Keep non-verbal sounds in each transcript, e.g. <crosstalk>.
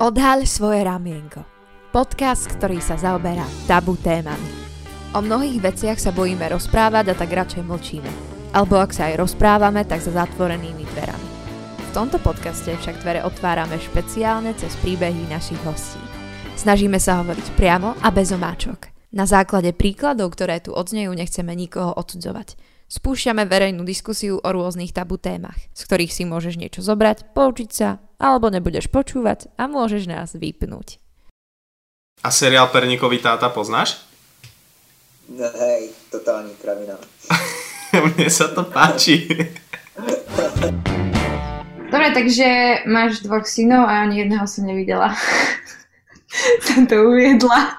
Odhaľ svoje ramienko. Podcast, ktorý sa zaoberá tabu témami. O mnohých veciach sa bojíme rozprávať a tak radšej mlčíme. Alebo ak sa aj rozprávame, tak za zatvorenými dverami. V tomto podcaste však dvere otvárame špeciálne cez príbehy našich hostí. Snažíme sa hovoriť priamo a bez omáčok. Na základe príkladov, ktoré tu odznejú, nechceme nikoho odsudzovať. Spúšťame verejnú diskusiu o rôznych tabu témach, z ktorých si môžeš niečo zobrať, poučiť sa, alebo nebudeš počúvať a môžeš nás vypnúť. A seriál Perníkový táta poznáš? No hej, totální kravina. <laughs> Mne sa to páči. Dobre, takže máš dvoch synov a ani jedného som nevidela. <laughs> som to uviedla.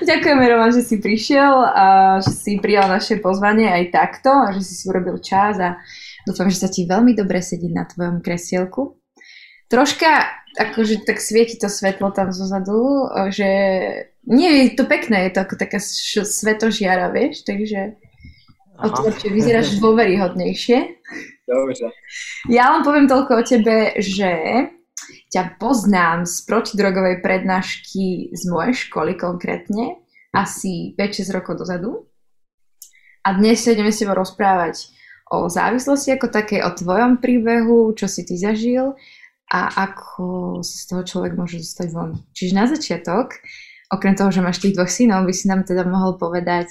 Ďakujeme, Roman, že si prišiel a že si prijal naše pozvanie aj takto a že si si urobil čas a dúfam, že sa ti veľmi dobre sedí na tvojom kresielku. Troška, akože tak svieti to svetlo tam zozadu, že nie je to pekné, je to ako taká svetožiara, vieš, takže o to lepšie vyzeráš <laughs> dôveryhodnejšie. Dobře. Ja len poviem toľko o tebe, že ťa poznám z protidrogovej prednášky z mojej školy konkrétne, asi 5-6 rokov dozadu. A dnes sa ideme s tebou rozprávať o závislosti ako také, o tvojom príbehu, čo si ty zažil a ako z toho človek môže zostať von. Čiže na začiatok, okrem toho, že máš tých dvoch synov, by si nám teda mohol povedať,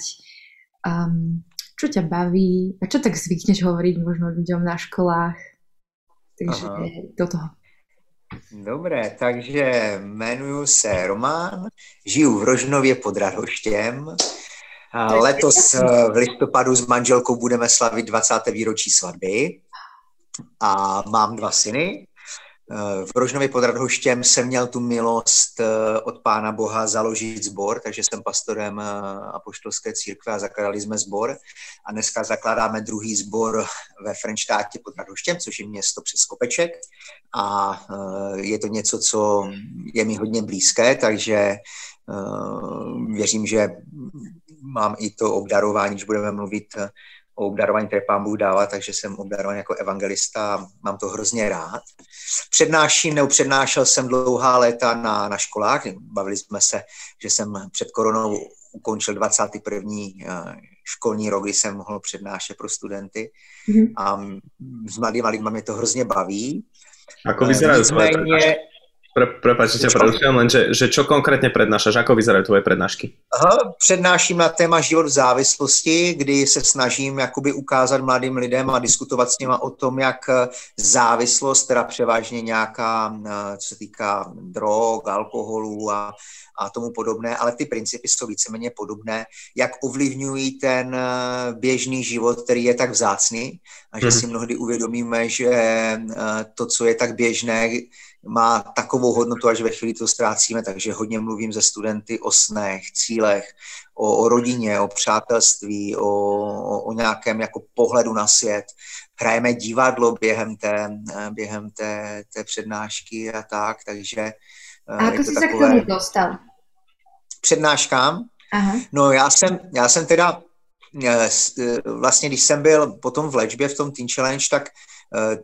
um, čo ťa baví a čo tak zvykneš hovoriť možno ľuďom na školách. Takže Aha. do toho. Dobré, takže jmenuji se Román, žiju v Rožnově pod Radhoštěm. Letos eh, v listopadu s manželkou budeme slavit 20. výročí svatby a mám dva syny. Eh, V Rožnově pod Radhoštěm jsem měl tu milost eh, od Pána Boha založit sbor, takže jsem pastorem eh, apoštolské církve a zakladali jsme sbor. A dneska zakládáme druhý sbor ve Frenštátě pod Radhoštěm, což je město přes Kopeček. A je to něco, co je mi hodně blízké, takže věřím, že mám i to obdarování, když budeme mluvit o obdarování, které pán Bůh dává, takže jsem obdarovaný jako evangelista a mám to hrozně rád. Přednáším nebo přednášel jsem dlouhá léta na, na školách. Bavili jsme se, že jsem před koronou ukončil 21. eh, školní rok, kdy jsem mohl přednášet pro studenty. Mhm. A s mladými lidmi mě to hrozně baví. Ako prednášky? Nicméně, Pre, prepáč, že ťa Čo? prerušujem, len že, že čo konkrétne prednášaš? Ako vyzerajú tvoje prednášky? Aha, přednáším na téma život v závislosti, kdy se snažím jakoby ukázat mladým lidem a diskutovat s nimi o tom, jak eh, závislost, teda převážně nějaká, eh, co se týká drog, alkoholu a, a tomu podobné, ale ty principy jsou víceméně podobné, jak ovlivňují ten eh, běžný život, který je tak vzácný a že Mhm. si mnohdy uvědomíme, že to, co je tak běžné, má takovou hodnotu, až ve chvíli to ztrácíme, takže hodně mluvím se studenty o snech, cílech, o, o rodině, o přátelství, o, o, o nějakém jako pohledu na svět. Hrajeme divadlo během té, eh, během té, té přednášky a tak, takže eh, A ako je si to sa k tomu takové dostal? přednáškám. Aha. No já jsem, já jsem teda eh, eh, vlastně, když jsem byl potom v léčbě v tom Teen Challenge, tak eh,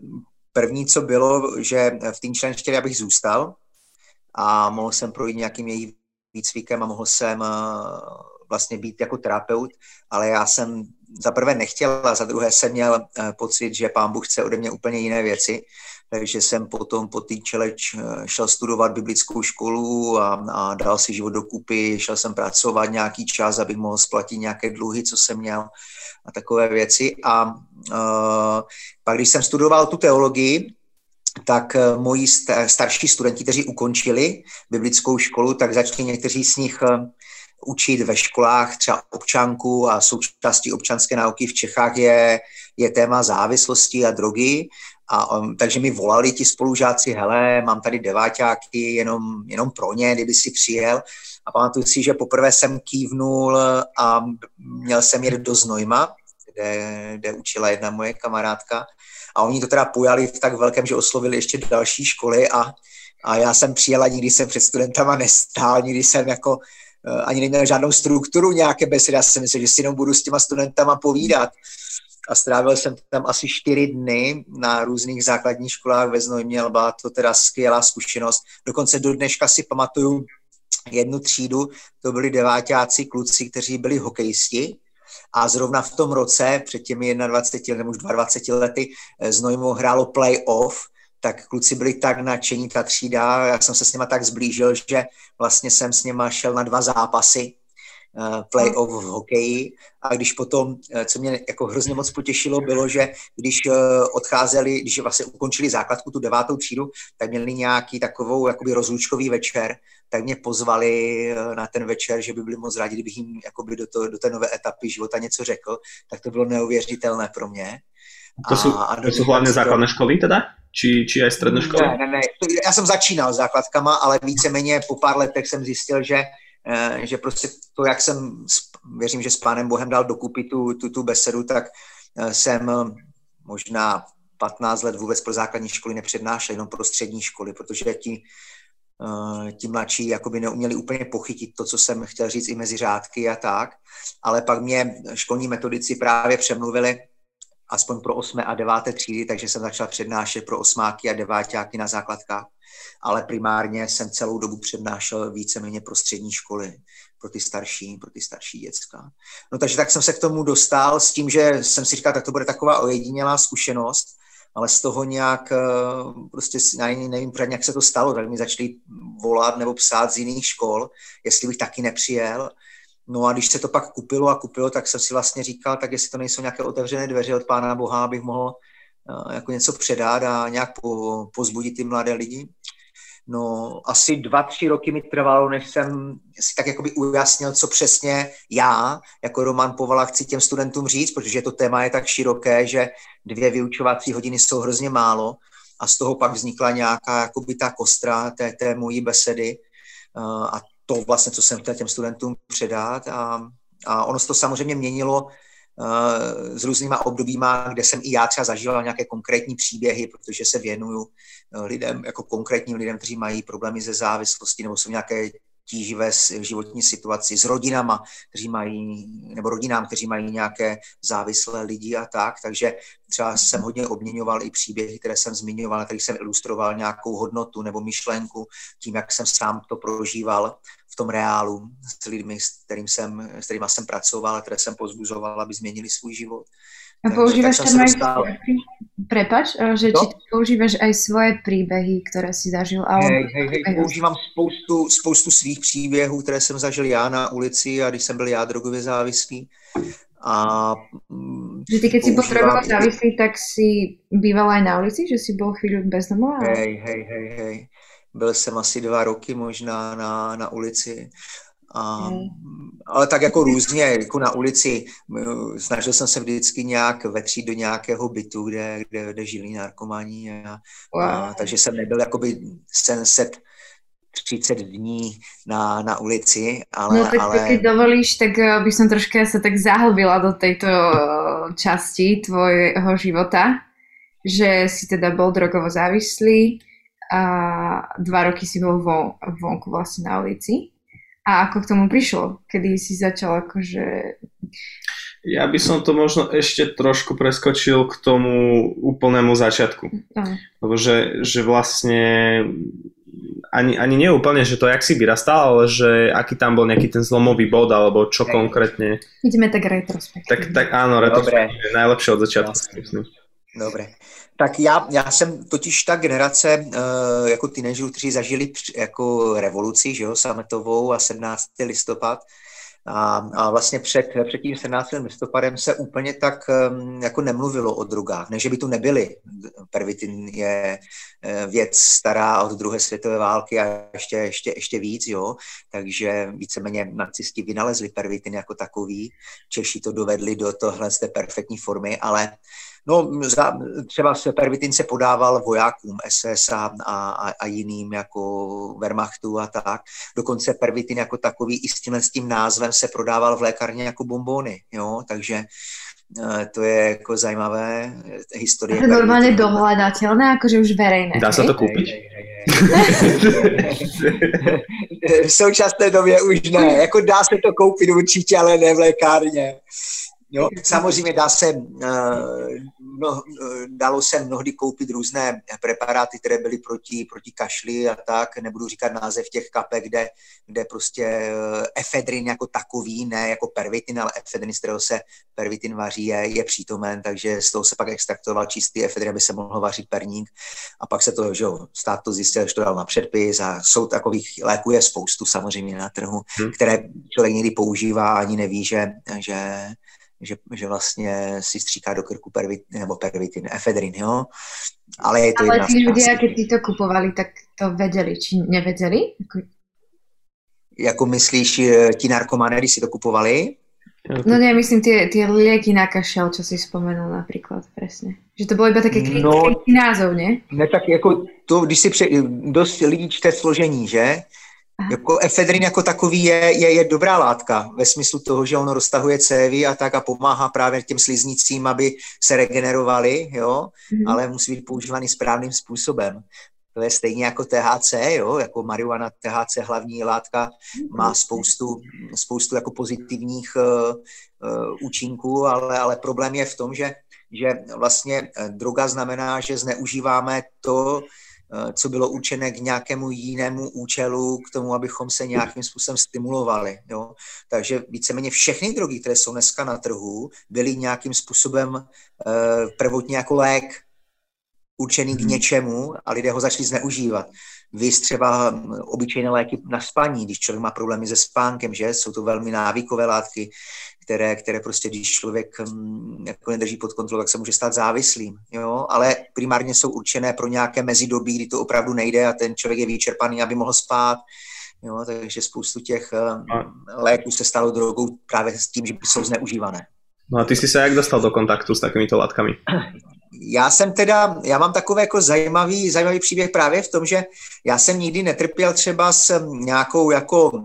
první, co bylo, že v Challenge chtěli, abych zůstal a mohl jsem projít nějakým jejich výcvikem a mohl jsem eh, vlastně být jako terapeut, ale já jsem za prvé nechtěl a za druhé jsem měl eh, pocit, že pán Bůh chce ode mě úplně jiné věci, takže jsem potom po té eh, šel studovat biblickou školu a, a dal si život dokupy, šel jsem pracovat nějaký čas, abych mohl splatit nějaké dluhy, co jsem měl a takové věci. A uh, pak, když jsem studoval tu teologii, tak eh, moji sta- starší studenti, kteří ukončili biblickou školu, tak začali někteří z nich eh, učit ve školách třeba občanku a součástí občanské nauky v Čechách je, je téma závislosti a drogy. A, um, takže mi volali ti spolužáci, hele, mám tady deváťáky, jenom, jenom pro ně, kdyby si přijel. A pamatuju si, že poprvé jsem kývnul a měl jsem jet do Znojma, kde, kde učila jedna moje kamarádka. A oni to teda pojali v tak velkém, že oslovili ještě další školy a, a já jsem přijel a nikdy jsem před studentama nestál, nikdy jsem jako eh, ani neměl žádnou strukturu nějaké besedy. Já jsem myslel, že si jenom budu s těma studentama povídat. A strávil jsem tam asi čtyři dny na různých základních školách ve Znojmě, byla to teda skvělá zkušenost. Dokonce do dneška si pamatuju jednu třídu, to byli devátáci kluci, kteří byli hokejisti, a zrovna v tom roce, před těmi 21 nebo už 22 lety, eh, Znojmo hrálo playoff, tak kluci byli tak nadšení, ta třída, já jsem se s nima tak zblížil, že vlastně jsem s nima šel na dva zápasy, play-off v hokeji a když potom, eh, co mě jako hrozně moc potěšilo, bylo, že když eh, odcházeli, když vlastně ukončili základku, tu devátou třídu, tak měli nějaký takovou jakoby rozlučkový večer, tak mě pozvali na ten večer, že by byli moc rádi, kdybych jim jakoby do, to, do té nové etapy života něco řekl, tak to bylo neuvěřitelné pro mě. To jsou, a, to jsou hlavně základné školy teda? Či, či aj střední školy? Ne, ne, ne. Já jsem začínal základkama, ale víceméně po pár letech jsem zjistil, že Eh, že prostě to, jak jsem, věřím, že s pánem Bohem dal dokupy tu, tu, tu besedu, tak eh, jsem eh, možná 15 let vůbec pro základní školy nepřednášel, jenom pro střední školy, protože ti, ti mladší jakoby neuměli úplně pochytit to, co jsem chtěl říct i mezi řádky a tak, ale pak mě školní metodici právě přemluvili aspoň pro 8. a 9. třídy, takže jsem začal přednášet pro osmáky a deváťáky na základkách ale primárně jsem celou dobu přednášel víceméně pro střední školy, pro ty starší, pro ty starší děcka. No takže tak jsem se k tomu dostal s tím, že jsem si říkal, tak to bude taková ojedinělá zkušenost, ale z toho nějak, eh, prostě nevím, pořádně, jak se to stalo, tak mi začali volat nebo psát z jiných škol, jestli bych taky nepřijel. No a když se to pak kupilo a kupilo, tak jsem si vlastně říkal, tak jestli to nejsou nějaké otevřené dveře od Pána Boha, abych mohl eh, jako něco předat a nějak po, pozbudit ty mladé lidi. No, asi dva, tři roky mi trvalo, než jsem si tak jakoby ujasnil, co přesně já jako Roman Povala chci těm studentům říct, protože to téma je tak široké, že dvě vyučovací hodiny jsou hrozně málo a z toho pak vznikla nějaká jakoby ta kostra té, té mojí besedy a to vlastně, co jsem chtěl těm studentům předat a, a ono se to samozřejmě měnilo s různýma obdobíma, kde jsem i já třeba zažíval nějaké konkrétní příběhy, protože se věnuju eh, lidem, jako konkrétním lidem, kteří mají problémy ze závislosti nebo jsou nějaké tíživé životní situaci s rodinama, kteří mají, nebo rodinám, kteří mají nějaké závislé lidi a tak, takže třeba jsem hodně obměňoval i příběhy, které jsem zmiňoval, který jsem ilustroval nějakou hodnotu nebo myšlenku tím, jak jsem sám to prožíval v tom reálu s lidmi, s, kterým jsem, s kterými jsem pracoval, které jsem pozbuzoval, aby změnili svůj život. A používáš tam aj. Prepač, že či používáš aj svoje příběhy, které si zažil? Ale... Hej, hej, hej, používám spoustu, spoustu svých příběhů, které jsem zažil já na ulici a když jsem byl já drogově závislý. A, mm, že ty, keď si drogovo závislý, tak si býval aj na ulici? Že si bol chvíľu bez domova? Hej, hej, hej, hej. Byl jsem asi dva roky možná na, na ulici a, ale tak jako různě, jako na ulici. Snažil jsem se vždycky nějak vetřít do nějakého bytu, kde, kde, kde žili narkomani. A, wow. a, takže jsem nebyl jakoby 730 30 dní na, na ulici, ale... No tak ale... keď dovolíš, tak eh, by som troška sa tak zahlbila do tejto eh, časti tvojho života, že si teda bol drogovo závislý a dva roky si bol von, vonku vlastne na ulici. A ako k tomu prišlo? Kedy si začal akože... Ja by som to možno ešte trošku preskočil k tomu úplnému začiatku. Uh. Lebo že, že vlastne ani, ani nie úplne, že to jak si vyrastal, ale že aký tam bol nejaký ten zlomový bod, alebo čo Hej. konkrétne. Ideme tak retrospektívne. Tak, tak áno, retrospektívne je najlepšie od začiatku. Myslím. Dobre. Tak já, já jsem totiž ta generace uh, jako teenagerů, kteří zažili jako revoluci, že jo, sametovou a 17. listopad. A, a vlastně před, před tím 17. listopadem se úplně tak um, jako nemluvilo o drogách. Ne, že by tu nebyly. Pervitin je uh, věc stará od druhé světové války a ještě, ještě, ještě víc, jo. Takže víceméně nacisti vynalezli pervitin jako takový. Češi to dovedli do tohle z té perfektní formy, ale No, za, třeba se pervitin se podával vojákům SS a, a, a jiným jako Wehrmachtu a tak. Dokonce pervitin jako takový i s tímhle s tím názvem se prodával v lékárně jako bombony, jo, takže eh, to je jako zajímavé historie. To normálně dohledatelné, jakože už verejné. Dá se to koupit? <laughs> v současné době už ne. Jako dá se to koupit určitě, ale ne v lékárně. Jo, samozřejmě dá se, no, dalo se mnohdy koupit různé preparáty, které byly proti, proti kašli a tak, nebudu říkat název těch kapek, kde, kde prostě eh, efedrin jako takový, ne jako pervitin, ale efedrin, z kterého se pervitin vaří, je, je přítomen, takže z toho se pak extraktoval čistý efedrin, aby se mohlo vařit perník a pak se to, že jo, stát to zjistil, že to dal na předpis a jsou takových léků je spoustu samozřejmě na trhu, hmm. které člověk někdy používá a ani neví, že, že že, že vlastně si stříká do krku pervitin, nebo pervitin, efedrin, jo. Ale je to Ale tí ľudia, keď ty to kupovali, tak to vedeli, či nevedeli? Jako, jako myslíš, eh, ti narkomané, když si to kupovali? No ne, myslím tie, tie lieky na kašel, čo si spomenul napríklad, presne. Že to bylo iba také krytý no, názov, ne? Ne, tak jako to, když si pře, dost lidí čte složení, že? Jako efedrin jako takový je, je, je dobrá látka ve smyslu toho, že ono roztahuje cévy a tak a pomáhá právě těm sliznicím, aby se regenerovali, jo, mm-hmm. ale musí být používaný správným způsobem. To je stejně jako THC, jo, jako marihuana, THC hlavní látka má spoustu, spoustu jako pozitivních uh, uh, účinků, ale, ale problém je v tom, že, že vlastně droga znamená, že zneužíváme to, Eh, co bylo určené k nějakému jinému účelu, k tomu, abychom se nějakým způsobem stimulovali. Jo? Takže víceméně všechny drogy, které jsou dneska na trhu, byly nějakým způsobem eh, prvotně jako lék určený k mhm. něčemu a lidé ho začali zneužívat. Vy třeba hm, obyčejné léky na spaní, když člověk má problémy se spánkem, že jsou to velmi návykové látky, které, které prostě, když člověk hm, jako nedrží pod kontrolou, tak se může stát závislým. Jo? Ale primárně jsou určené pro nějaké mezidobí, kdy to opravdu nejde a ten člověk je vyčerpaný, aby mohl spát. Jo? Takže spoustu těch hm, léků se stalo drogou právě s tím, že jsou zneužívané. No a ty jsi se jak dostal do kontaktu s takovýmito látkami? Já jsem teda, já mám takový jako zajímavý, zajímavý příběh právě v tom, že já jsem nikdy netrpěl třeba s nějakou jako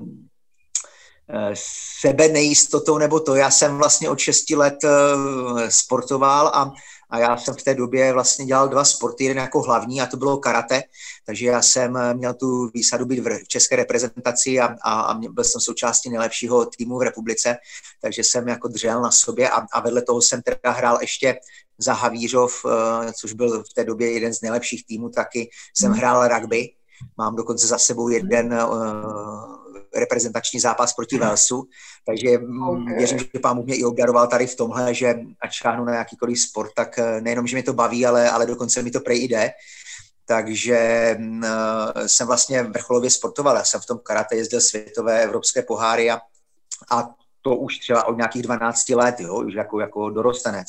sebe nejistotou nebo to. Já jsem vlastně od 6 let eh, sportoval a, a já jsem v té době vlastně dělal dva sporty, jeden jako hlavní a to bylo karate, takže já jsem eh, měl tu výsadu být v české reprezentaci a, a, a byl jsem součástí nejlepšího týmu v republice, takže jsem jako držel na sobě a, a vedle toho jsem teda hrál ještě za Havířov, což byl v té době jeden z nejlepších týmů, taky jsem hmm. hrál rugby, mám dokonce za sebou jeden reprezentační zápas proti Velsu, takže mm, okay. věřím, že pán mě i obdaroval tady v tomhle, že ať šáhnu na jakýkoliv sport, tak eh, nejenom, že mě to baví, ale, ale dokonce mi to prej jde. Takže uh, jsem vlastně vrcholově sportoval. Já jsem v tom karate jezdil světové evropské poháry a, a to už třeba od nějakých 12 let, jo, už jako, jako dorostenec.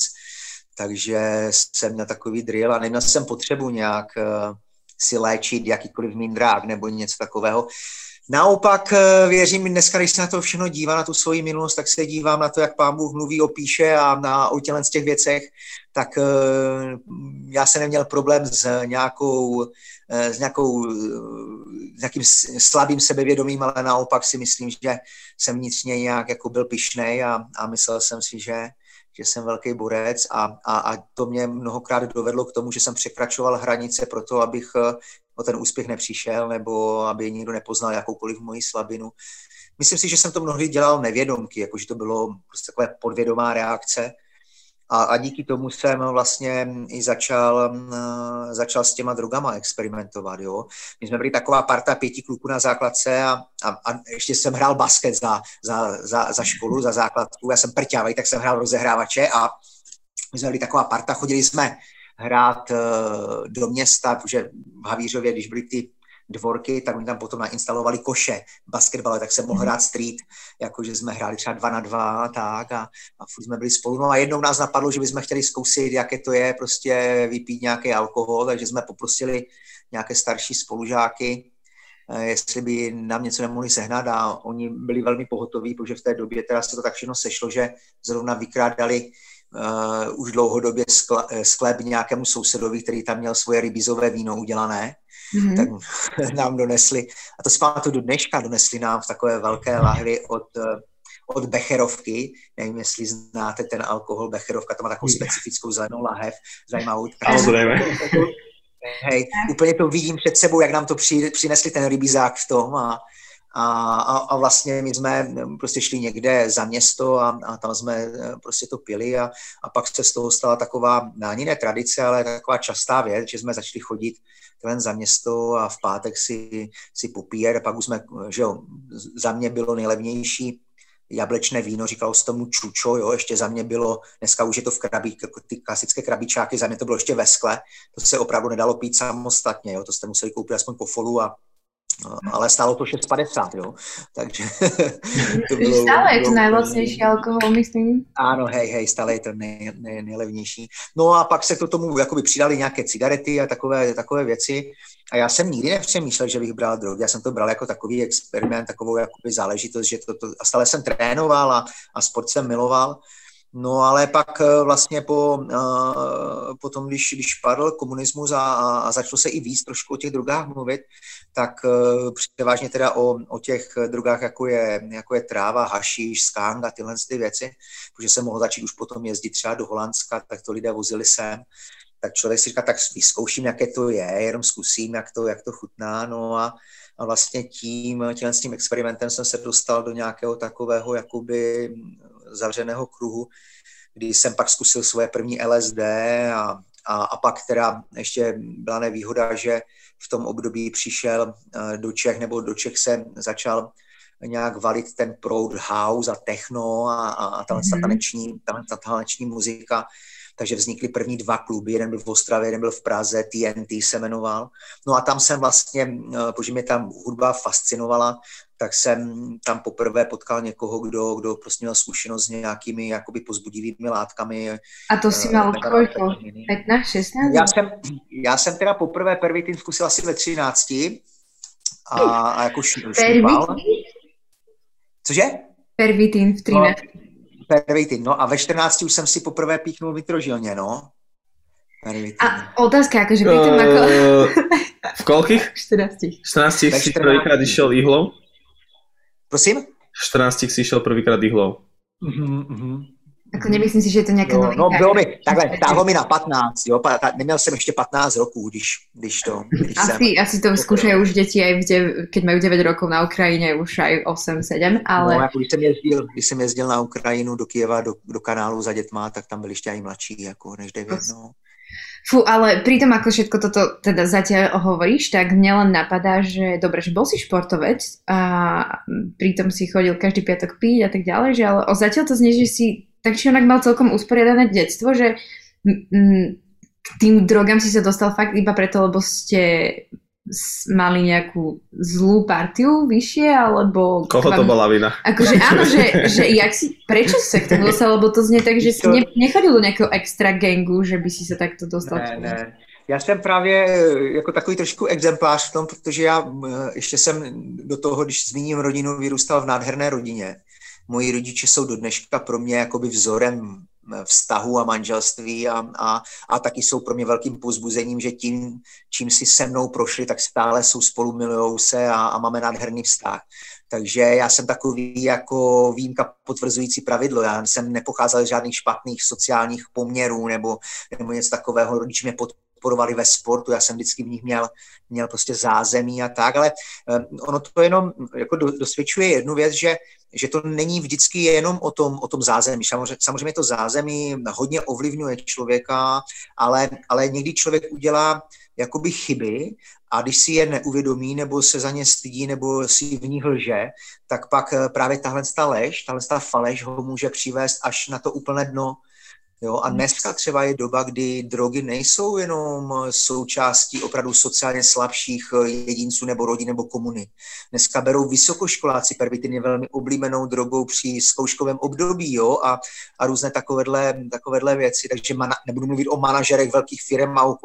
Takže jsem měl takový drill a neměl jsem potřebu nějak uh, si léčit jakýkoliv mindrák nebo něco takového. Naopak eh, věřím, dneska, když se na to všechno dívám, na tu svoji minulost, tak se dívám na to, jak pán Bůh mluví o píše a na o z těch věcech, tak eh, já jsem neměl problém s nějakou, eh, s nějakou s nějakým slabým sebevědomím, ale naopak si myslím, že jsem vnitřně nějak jako byl pišnej a, a myslel jsem si, že, že jsem velký borec a, a, a to mě mnohokrát dovedlo k tomu, že jsem překračoval hranice pro to, abych o ten úspěch nepřišel nebo aby nikdo nepoznal jakoukoliv moji slabinu. Myslím si, že jsem to mnohdy dělal nevědomky, jakože to bylo prostě takové podvědomá reakce. A, a díky tomu jsem vlastně i začal, začal s těma drogama experimentovat. Jo. My jsme byli taková parta pěti kluků na základce a, a, a ještě jsem hrál basket za, za, za, za školu, za základku. Já jsem prťavý, tak jsem hrál rozehrávače a my jsme byli taková parta, chodili jsme hrát eh, do města, protože v Havířově, když byly ty dvorky, tak oni tam potom nainstalovali koše basketbale, tak jsem mohl mhm. hrát street, jakože jsme hráli třeba dva na dva tak a, a furt jsme byli spolu. No a jednou nás napadlo, že bychom chtěli zkusit, jaké to je prostě vypít nějaký alkohol, takže jsme poprosili nějaké starší spolužáky, eh, jestli by nám něco nemohli sehnat a oni byli velmi pohotoví, protože v té době teda se to tak všechno sešlo, že zrovna vykrádali uh, už dlouhodobě skle, eh, sklep nějakému sousedovi, který tam měl svoje rybízové víno udělané, mm-hmm. tak <laughs> nám donesli, a to si pamatuju do dneška, donesli nám v takové velké lahvi od, eh, od Becherovky, nevím, jestli znáte ten alkohol Becherovka, to má takovou specifickou zelenou lahev, zajímavou. <laughs> Hej, úplně to vidím před sebou, jak nám to při, přinesli ten rybízák v tom a, A, a, a vlastně my jsme prostě šli někde za město a, a tam jsme eh, prostě to pili a, a pak se z toho stala taková, ani ne tradice, ale taková častá věc, že jsme začali chodit ven za město a v pátek si, si popíjet a pak už jsme, že jo, za mě bylo nejlevnější jablečné víno, říkalo se tomu čučo, jo, ještě za mě bylo, dneska už je to v krabí, ty klasické krabičáky, za mě to bylo ještě ve skle, to se opravdu nedalo pít samostatně, jo, to jste museli koupit aspoň po folu a No, ale stálo to 6,50, jo. Takže <laughs> to bylo, stále je to nejlevnější alkohol, myslím. Ano, hej, hej, stále je to nej, nej, nejlevnější. No a pak se to tomu jakoby přidali nějaké cigarety a takové, takové věci. A já jsem nikdy nepřemýšlel, že bych bral drogy. Já jsem to bral jako takový experiment, takovou jakoby záležitost, že to, to a stále jsem trénoval a, a sport jsem miloval. No ale pak eh, vlastně po, eh, potom, když, když padl komunismus a, a začalo se i víc trošku o těch drogách mluvit, tak eh, převážně teda o, o těch drogách, jako je, jako je tráva, hašíš, skang a tyhle ty věci, protože se mohl začít už potom jezdit třeba do Holandska, tak to lidé vozili sem, tak člověk si říká, tak vyzkouším, jaké to je, jenom zkusím, jak to, jak to chutná, no a, a vlastně tím, tím, tím experimentem jsem se dostal do nějakého takového jakoby zavřeného kruhu, kdy jsem pak zkusil svoje první LSD a, a, a pak teda ještě byla nevýhoda, že v tom období přišel eh, do Čech, nebo do Čech se začal nějak valit ten proud house a techno a, a, a ta mm-hmm. taneční, ta taneční muzika, takže vznikly první dva kluby, jeden byl v Ostravě, jeden byl v Praze, TNT se jmenoval. No a tam jsem vlastně, eh, protože mě tam hudba fascinovala, tak jsem tam poprvé potkal někoho, kdo, kdo prostě měl zkušenost s nějakými jakoby pozbudivými látkami. A to si mal koľko? 15, 16? Já jsem, já jsem teda poprvé pervitin zkusil asi ve 13 a, a jako šňupal. Cože? Pervitin v 13. No, pervitin, no a ve 14 už jsem si poprvé píchnul vitrožilně, no. Pervitin. A otázka, jakože pri tom ako... v koľkých? 14. 14 si prvýkrát išiel ihlou? Prosím? V 14 si išiel prvýkrát ihlou. Uh-huh, uh-huh. Ako nemyslím si, že je to nějaká no, No bylo mi, takhle, táhlo mi na 15, jo, neměl jsem ještě 15 roků, když, když to, když asi, jsem... Asi to zkoušají už děti, aj v keď mají 9 rokov na Ukrajině, už aj 8, 7, ale... No, jako když, jsem jezdil, když jsem jezdil na Ukrajinu do Kieva, do, do kanálu za dětma, tak tam byli ještě aj mladší, jako než 9, no. Fú, ale pri tom, ako všetko toto teda zatiaľ hovoríš, tak mne len napadá, že dobre, že bol si športovec a pritom si chodil každý piatok piť a tak ďalej, že ale o zatiaľ to znie, že si tak či onak mal celkom usporiadané detstvo, že k tým drogám si sa dostal fakt iba preto, lebo ste mali nejakú zlú partiu vyššie, alebo... Koho vám... to bola vina? Akože áno, že, že jak si, prečo sa k tomu dostal, lebo to znie tak, že si ne, nechodil do nejakého extra gangu, že by si sa takto dostal. Ne, ne. Já jsem právě jako takový trošku exemplář v tom, protože já ještě jsem do toho, když zmíním rodinu, vyrůstal v nádherné rodině. Moji rodiče jsou do dneška pro mě jakoby vzorem vztahu a manželství a, a, a taky jsou pro mě velkým pozbuzením, že tím, čím si se mnou prošli, tak stále jsou spolu, milujou se a, a máme nádherný vztah. Takže já jsem takový jako výjimka potvrzující pravidlo. Já jsem nepocházel z žádných špatných sociálních poměrů nebo, nebo něco takového. Rodiče mě pod, podporovali ve sportu, já jsem vždycky v nich měl, měl prostě zázemí a tak, ale um, ono to jenom jako do, dosvědčuje jednu věc, že, že to není vždycky jenom o tom, o tom zázemí. Samozřejmě, to zázemí hodně ovlivňuje člověka, ale, ale někdy člověk udělá jakoby chyby a když si je neuvědomí nebo se za ně stydí nebo si v ní lže, tak pak právě tahle lež, tahle faleš ho může přivést až na to úplné dno Jo? A dneska třeba je doba, kdy drogy nejsou jenom součástí opravdu sociálně slabších eh, jedinců nebo rodin nebo komuny. Dneska berou vysokoškoláci pervitin je velmi oblíbenou drogou při zkouškovém období jo? A, a různé takovéhle, takovéhle věci. Takže mana, nebudu mluvit o manažerech velkých firm a o,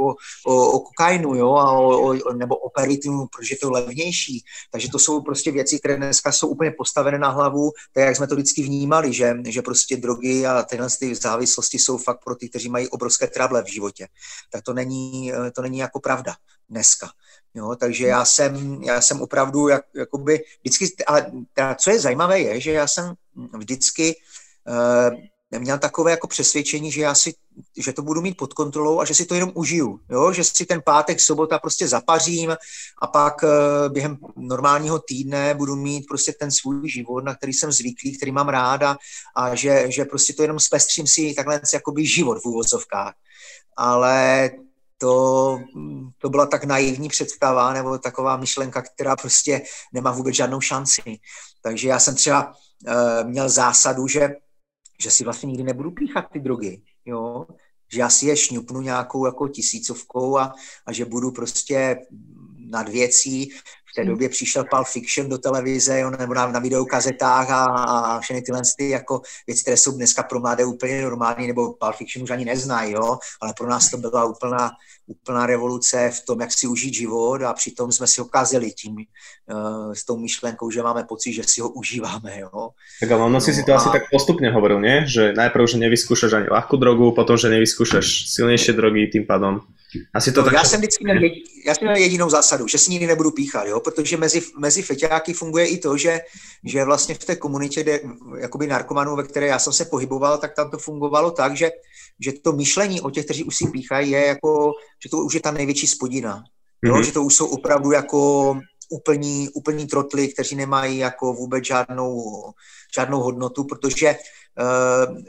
o, o kokainu jo? A o, o, nebo o pervitinu, protože to je levnější. Takže to jsou prostě věci, které dneska jsou úplně postavené na hlavu, tak jak jsme to vždycky vnímali, že, že prostě drogy a tyhle ty závislosti jsou fakt pro ty, kteří mají obrovské trable v životě. Tak to není, eh, to není jako pravda dneska. Jo, takže já jsem, já jsem opravdu jak, jakoby vždycky, teda, co je zajímavé je, že já jsem vždycky uh, měl takové jako přesvědčení, že já si, že to budu mít pod kontrolou a že si to jenom užiju, jo? že si ten pátek, sobota prostě zapařím a pak uh, během normálního týdne budu mít prostě ten svůj život, na který jsem zvyklý, který mám ráda a že, že prostě to jenom zpestřím si takhle jakoby život v úvozovkách. Ale to, to byla tak naivní představa nebo taková myšlenka, která prostě nemá vůbec žádnou šanci. Takže já jsem třeba uh, měl zásadu, že že si vlastně nikdy nebudu píchat ty drogy, jo, že já si je šňupnu nějakou jako tisícovkou a, a že budu prostě nad věcí. V té hmm. době přišel Pulp Fiction do televize, jo, nebo na, na videokazetách a, a všechny tyhle ty jako věci, které jsou dneska pro mladé úplně normální, nebo Pulp Fiction už ani neznají, jo, ale pro nás to byla úplná, úplná revoluce v tom, jak si užít život a přitom jsme si ho kazili tím, uh, s tou myšlenkou, že máme pocit, že si ho užíváme. Jo. Tak ale ono si no, si to a... asi tak postupně hovoril, nie? že najprv, že nevyskúšaš ani ľahkú drogu, potom, že nevyskúšaš silnější drogy, tím pádom asi to no, tak... Já jsem vždycky měl, já jsem měl jedinou zásadu, že si nikdy nebudu píchat, jo? protože mezi, mezi feťáky funguje i to, že, že vlastně v té komunitě, kde, jakoby narkomanů, ve které já jsem se pohyboval, tak tam to fungovalo tak, že, že to myšlení o těch, kteří už si píchají, je jako, že to už je ta největší spodina. Jo? Mm-hmm. Že to už jsou opravdu jako úplní, úplní trotly, kteří nemají jako vůbec žádnou, žádnou hodnotu, protože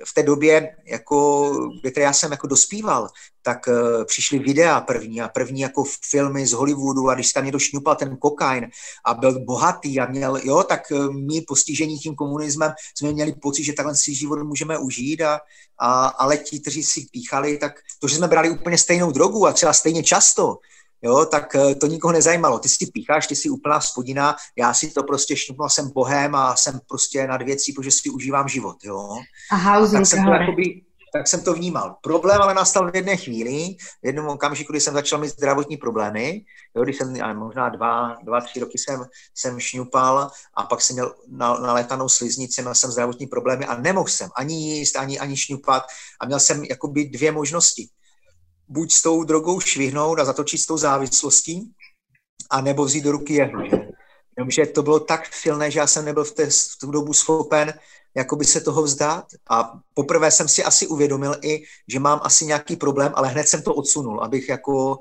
v té době, jako, kde já jsem jako dospíval, tak uh, přišly videa první a první jako filmy z Hollywoodu a když tam někdo šňupal ten kokain a byl bohatý a měl, jo, tak uh, my postižení tím komunismem jsme měli pocit, že takhle si život můžeme užít a, a ale ti, kteří si píchali, tak to, že jsme brali úplně stejnou drogu a třeba stejně často, jo, tak eh, to nikoho nezajímalo. Ty si pícháš, ty si úplná spodina, já si to prostě šňupnul, jsem bohem a jsem prostě nad věcí, protože si užívám život, jo. Aha, a tak jsem to jakoby, tak jsem to vnímal. Problém ale nastal v jedné chvíli, v jednom okamžiku, kdy jsem začal mít zdravotní problémy, jo, když jsem možná dva, dva, tři roky jsem, jsem šňupal a pak jsem měl na, nalétanou sliznici, měl jsem zdravotní problémy a nemohl jsem ani jíst, ani, ani šňupat a měl jsem jakoby dvě možnosti buď s tou drogou švihnout a zatočit s tou závislostí, a nebo vzít do ruky jehlu. Jenomže to bylo tak silné, že já jsem nebyl v, té, v tu dobu schopen jakoby se toho vzdát. A poprvé jsem si asi uvědomil i, že mám asi nějaký problém, ale hned jsem to odsunul, abych jako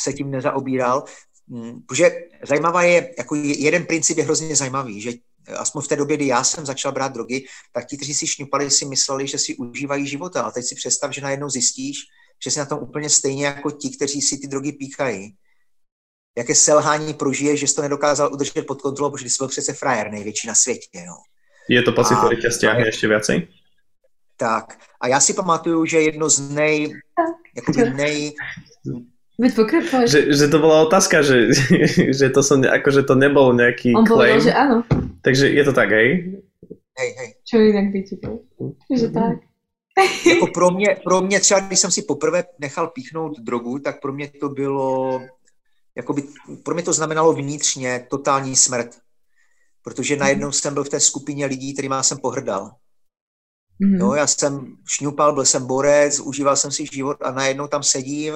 se tím nezaobíral. Hmm, protože zajímavá je, jako jeden princip je hrozně zajímavý, že aspoň v té době, kdy já jsem začal brát drogy, tak ti, kteří si šňupali, si mysleli, že si užívají života. A teď si představ, že najednou zjistíš, že jsi na tom úplně stejně jako ti, kteří si ty drogy píchají. Jaké selhání prožije, že jsi to nedokázal udržet pod kontrolou, protože jsi byl přece frajer největší na světě. Jo. Je to pocit, který tě stěhne ještě věcej? Tak. A já si pamatuju, že jedno z nej... Jakoby nej... Že, že to byla otázka, že, <laughs> že to som, jako, že to nebyl nějaký On claim. povedal, že ano. Takže je to tak, hej? Hej, hej. Čo jinak by ti to? Že tak jako pro mě, pro mě třeba, když jsem si poprvé nechal píchnout drogu, tak pro mě to bylo, jakoby, pro mě to znamenalo vnitřně totální smrt. Protože mhm. najednou jsem byl v té skupině lidí, kterým jsem pohrdal. Mm-hmm. No, já jsem šňupal, byl jsem borec, užíval jsem si život a najednou tam sedím,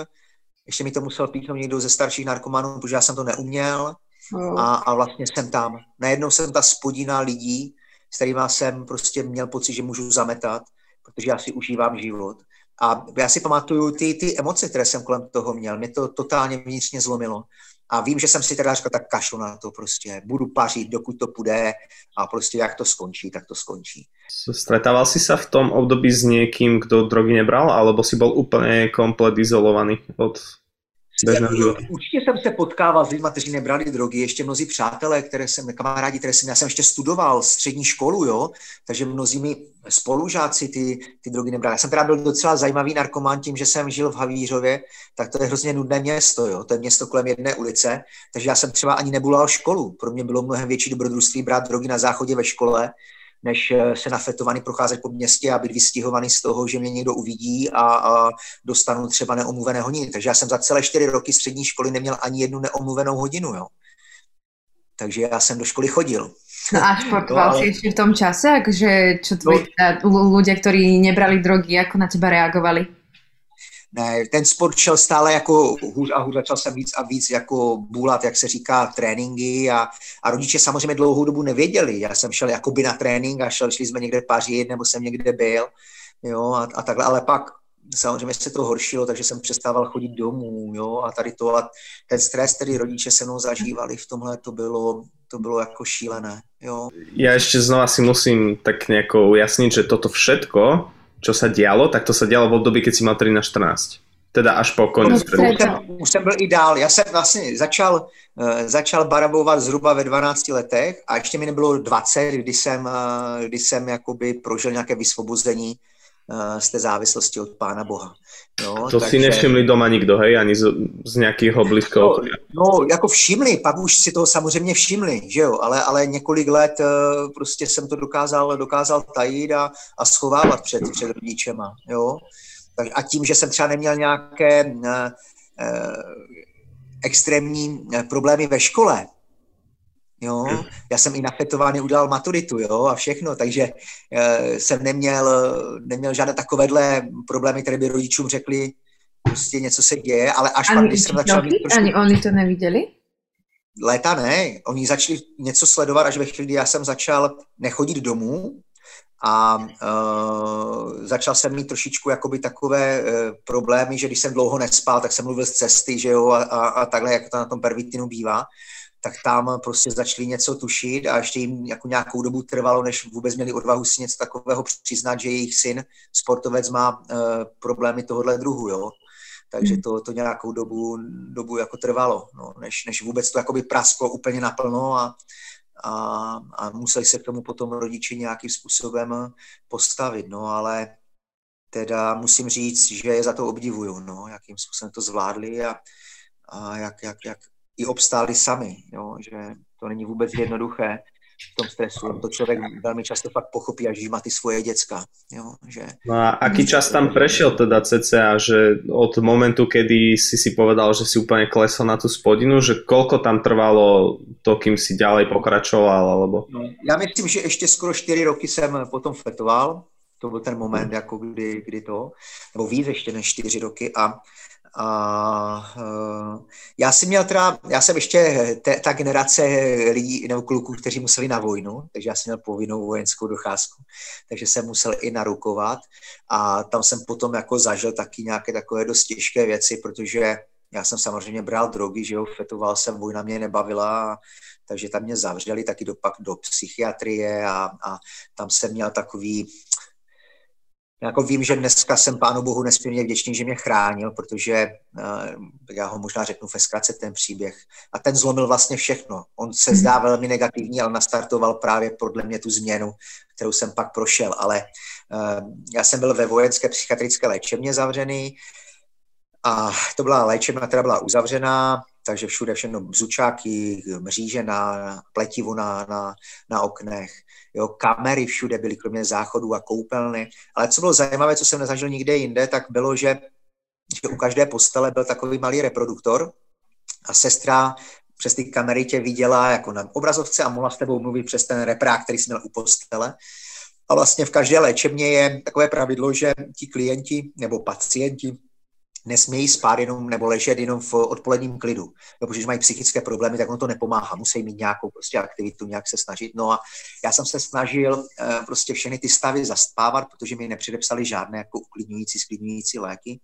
ještě mi to musel píchnout někdo ze starších narkomanů, protože já jsem to neuměl oh. a, a vlastně jsem tam. Najednou jsem ta spodina lidí, s kterými jsem prostě měl pocit, že můžu zametat protože já si užívám život. A já si pamatuju ty, ty emoce, které jsem kolem toho měl. Mě to totálně vnitřně zlomilo. A vím, že jsem si teda říkal, tak kašu na to prostě. Budu pařit, dokud to půjde a prostě jak to skončí, tak to skončí. Stretával si se v tom období s někým, kdo drogy nebral, alebo si byl úplně komplet izolovaný od Určitě jsem se potkával s lidmi, kteří nebrali drogy, ještě mnozí přátelé, které jsem, kamarádi, které jsem, já jsem ještě studoval střední školu, jo, takže mnozí mi spolužáci ty, ty drogy nebrali. Já jsem teda byl docela zajímavý narkomán tím, že jsem žil v Havířově, tak to je hrozně nudné město, jo, to je město kolem jedné ulice, takže já jsem třeba ani nebulal školu. Pro mě bylo mnohem větší dobrodružství brát drogy na záchodě ve škole, než eh, se nafetovaný procházet po městě a být vystihovaný z toho, že mě někdo uvidí a, a dostanu třeba neomluvené hodiny. Takže já jsem za celé čtyři roky střední školy neměl ani jednu neomluvenou hodinu. Jo. Takže já jsem do školy chodil. No a športoval <laughs> no, ale... si ještě v tom čase, akože čo tvoji no. ľudia, ktorí nebrali drogy, ako na teba reagovali? Ne, ten sport šel stále jako hůř a hůř, začal jsem víc a víc jako bůlat, jak se říká, tréninky a, a rodiče samozřejmě dlouhou dobu nevěděli. Já jsem šel jakoby na trénink a šel, šli jsme někde pařit, nebo jsem někde byl, jo, a, a takhle, ale pak samozřejmě se to horšilo, takže jsem přestával chodit domů, jo, a tady to, a ten stres, který rodiče se mnou zažívali v tomhle, to bylo, to bylo jako šílené, jo. Já ještě znova si musím tak nějak ujasnit, že toto všetko, čo sa dialo, tak to sa dialo v období, keď si mal 13-14. Teda až po konec. No, už, jsem, už jsem byl i dál. Já jsem vlastně začal, uh, začal barabovat zhruba ve 12 letech a ještě mi nebylo 20, kdy jsem, uh, kdy jsem jakoby prožil nějaké vysvobození uh, z té závislosti od Pána Boha. No, to takže... si nevšimli doma nikdo, hej? Ani z, z nějakého blízkého no, no, jako všimli, pak už si toho samozřejmě všimli, že jo, ale, ale několik let uh, prostě jsem to dokázal, dokázal tajit a, a schovávat před, před rodičema, jo. A tím, že jsem třeba neměl nějaké uh, extrémní problémy ve škole, Jo, já jsem i na fetování udělal maturitu, jo, a všechno, takže uh, jsem neměl, neměl žádné takovéhle problémy, které by rodičům řekli, prostě něco se děje, ale až ani pak, když jsem začal mít trošku... Ani oni to neviděli? Léta ne, oni začali něco sledovat až ve chvíli, kdy já jsem začal nechodit domů a uh, začal jsem mít trošičku jakoby takové uh, problémy, že když jsem dlouho nespal, tak jsem mluvil z cesty, že jo, a, a, a takhle, jak to na tom pervitinu bývá tak tam prostě začali něco tušit a ještě jim jako nějakou dobu trvalo, než vůbec měli odvahu si něco takového přiznat, že jejich syn, sportovec, má uh, problémy tohohle druhu, jo. Takže hmm. to, to nějakou dobu, dobu jako trvalo, no, než, než vůbec to jakoby prasklo úplně naplno a, a, a museli se k tomu potom rodiči nějakým způsobem postavit, no, ale teda musím říct, že je za to obdivuju, no, jakým způsobem to zvládli a, a jak, jak, jak, i obstáli sami, jo, že to není vůbec jednoduché v tom stresu. To člověk velmi často fakt pochopí, až má ty svoje děcka. Jo, že... No a aký čas tam prešiel teda cca, že od momentu, kedy si si povedal, že si úplně klesl na tu spodinu, že kolko tam trvalo to, kým si ďalej pokračoval, alebo... No, já myslím, že ještě skoro 4 roky jsem potom fetoval, to byl ten moment, jako kdy, kdy to, nebo víc ještě než 4 roky a a uh, já jsem měl teda, já jsem ještě te, ta generace lidí nebo kluků, kteří museli na vojnu, takže já jsem měl povinnou vojenskou docházku, takže jsem musel i narukovat. A tam jsem potom jako zažil taky nějaké takové dost těžké věci, protože já jsem samozřejmě bral drogy, že jo, fetoval jsem, vojna mě nebavila, takže tam mě zavřeli taky do, pak do psychiatrie a, a tam jsem měl takový jako vím, že dneska jsem Pánu Bohu nesmírně vděčný, že mě chránil, protože uh, já ho možná řeknu ve zkratce ten příběh. A ten zlomil vlastně všechno. On se zdá velmi negativní, ale nastartoval právě podle mě tu změnu, kterou jsem pak prošel. Ale uh, já jsem byl ve vojenské psychiatrické léčebně zavřený a to byla léčebna, která byla uzavřená, takže všude všechno bzučáky, mříže na pletivu na, na, na oknech jo, kamery všude byly, kromě záchodů a koupelny. Ale co bylo zajímavé, co jsem nezažil nikde jinde, tak bylo, že, že u každé postele byl takový malý reproduktor a sestra přes ty kamery tě viděla jako na obrazovce a mohla s tebou mluvit přes ten reprák, který jsi měl u postele. A vlastně v každé léčebně je takové pravidlo, že ti klienti nebo pacienti nesmějí spát jenom nebo ležet jenom v odpoledním klidu. Jo, protože mají psychické problémy, tak on to nepomáhá. Musí mít nějakou prostě aktivitu, nějak se snažit. No a já jsem se snažil uh, prostě všechny ty stavy zaspávat, protože mi nepředepsali žádné jako uklidňující, sklidňující léky.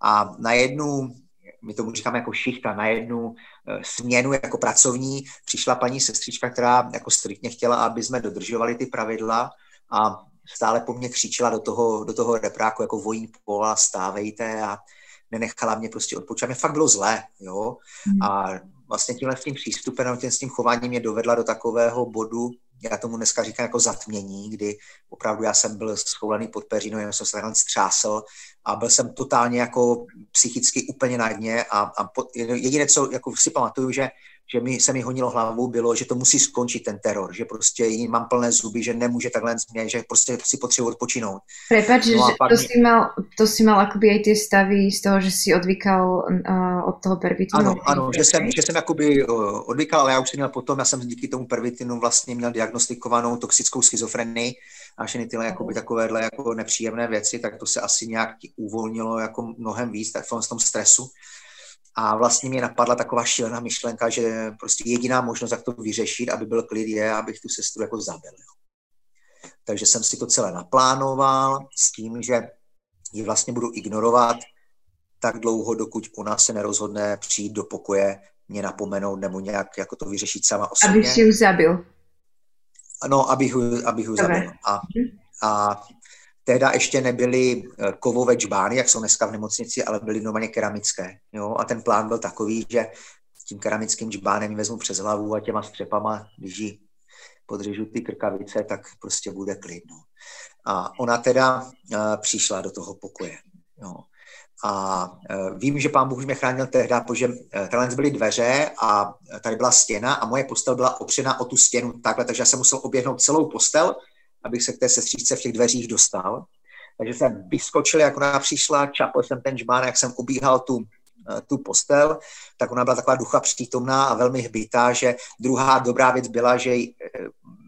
A na jednu my tomu říkáme jako šichta, na jednu uh, směnu jako pracovní přišla paní sestřička, která jako striktně chtěla, aby jsme dodržovali ty pravidla a stále po mně křičela do toho, do toho repráku jako vojí pola, stávejte a nenechala mě prostě odpočívat. Mě fakt bylo zlé, jo. Hmm. A vlastně tímhle tím přístupem, tím s tím chováním mě dovedla do takového bodu, já tomu dneska říkám jako zatmění, kdy opravdu já jsem byl schoulený pod peřinou, jenom jsem se takhle střásl a byl jsem totálně jako psychicky úplně na dně a, a po, jediné, co jako si pamatuju, že že mi, se mi honilo hlavou, bylo, že to musí skončit ten teror, že prostě jí mám plné zuby, že nemůže takhle změnit, že prostě si potřebuji odpočinout. Prepač, no že to, si mal, to si mal akoby aj tie stavy z toho, že si odvykal uh, od toho pervitinu. Ano, ano, že jsem, že jsem jakoby uh, odvykal, ale já už jsem měl potom, já jsem díky tomu pervitinu vlastně měl diagnostikovanou toxickou schizofrenii a všechny tyhle jakoby takovéhle jako nepříjemné věci, tak to se asi nějak uvolnilo jako mnohem víc tak v tom stresu. A vlastně mě napadla taková šílená myšlenka, že prostě jediná možnost, jak to vyřešit, aby byl klid, je, abych tu sestru jako zabil. takže jsem si to celé naplánoval s tím, že ji vlastně budu ignorovat tak dlouho, dokud ona se nerozhodne přijít do pokoje, mě napomenout nebo nějak jako to vyřešit sama osobně. Aby si už zabil. No, abych, abych ho zabil. A, a tehda ještě nebyly eh, kovové džbány, jak jsou dneska v nemocnici, ale byly normálně keramické. Jo? A ten plán byl takový, že tím keramickým džbánem vezmu přes hlavu a těma střepama, když ji podřežu ty krkavice, tak prostě bude klidno. A ona teda uh, přišla do toho pokoje. Jo. A uh, vím, že pán Bůh mě chránil tehdy, protože uh, tady byly dveře a tady byla stěna a moje postel byla opřena o tu stěnu takhle, takže já jsem musel oběhnout celou postel, abych se k té sestřičce v těch dveřích dostal. Takže jsem vyskočil, jak ona přišla, čapl jsem ten žbán, jak jsem obíhal tu, tu postel, tak ona byla taková ducha přítomná a velmi hbitá, že druhá dobrá věc byla, že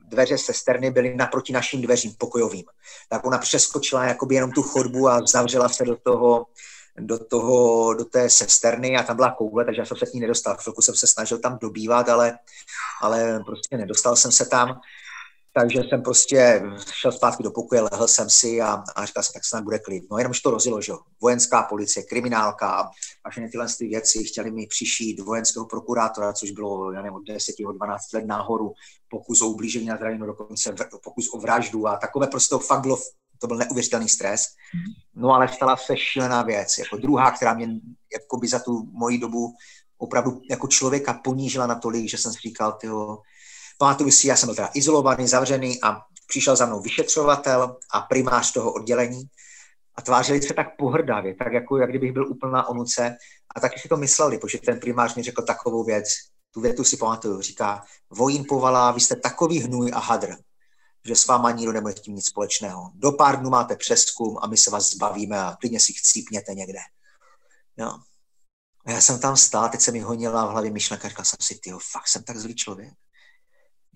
dveře sesterny byly naproti našim dveřím pokojovým. Tak ona přeskočila jakoby jenom tu chodbu a zavřela se do toho, do, toho, do té sesterny a tam byla koule, takže já jsem se k ní nedostal. Chvilku jsem se snažil tam dobývat, ale, ale prostě nedostal jsem se tam. Takže jsem prostě šel zpátky do pokoje, lehl jsem si a, a říkal jsem, tak snad bude klid. No jenom, že to rozilo, že. Vojenská policie, kriminálka a všechny tyhle ty věci chtěli mi přišít vojenského prokurátora, což bylo, já nevím, od 10 od 12 let nahoru, pokus o ublížení na zranění, dokonce pokus o vraždu a takové prostě to fakt bylo, to byl neuvěřitelný stres. No ale stala se šílená věc, jako druhá, která mě jako by za tu moji dobu opravdu jako člověka ponížila natolik, že jsem si říkal, tyho, Pamatuju si, já jsem byl teda izolovaný, zavřený a přišel za mnou vyšetřovatel a primář toho oddělení a tvářili se tak pohrdavě, tak jako jak kdybych byl úplná onuce a taky si to mysleli, protože ten primář mi řekl takovou věc, tu větu si pamatuju, říká, vojín povalá, vy jste takový hnůj a hadr, že s váma nikdo nebude tím nic společného. Do pár dnů máte přeskum a my se vás zbavíme a klidně si chcípněte někde. No. A já jsem tam stál, teď se mi honila v hlavě myšlenka, říkal jsem si, ty fakt jsem tak zlý člověk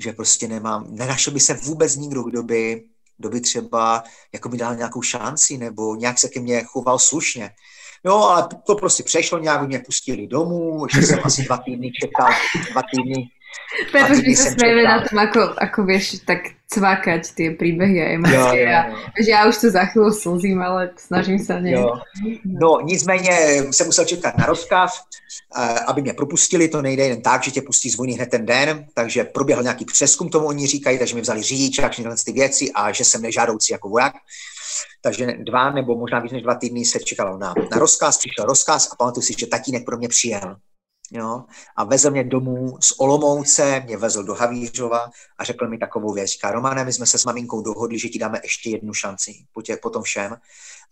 že prostě nemám, nenašel by se vůbec nikdo, kdo by, kdo by třeba jako mi dal nějakou šanci nebo nějak se ke mně choval slušně. No, ale to prostě přešlo, nějak mě pustili domů, že jsem asi dva týdny čekal, dva týdny Pretože my sa na tom, ako, ako vieš tak cvakať tie príbehy a emócie. Jo, jo, jo. já už to za chvíli slzím, ale snažím se ne. Jo. No, nicméně jsem musel čekat na rozkaz, eh, aby mě propustili, to nejde jen tak, že tě pustí z vojny hned ten den, takže proběhl nějaký přeskum, tomu oni říkají, takže mi vzali řidič a všechny ty věci a že jsem nežádoucí jako voják. Takže dva nebo možná víc než dva týdny se čekalo na, na rozkaz, přišel rozkaz a pamatuju si, že tatínek pro mě přijel jo, a vezl mě domů z Olomouce, mě vezl do Havířova a řekl mi takovou věc. Říká, Romane, my jsme se s maminkou dohodli, že ti dáme ještě jednu šanci po, tě, po tom všem,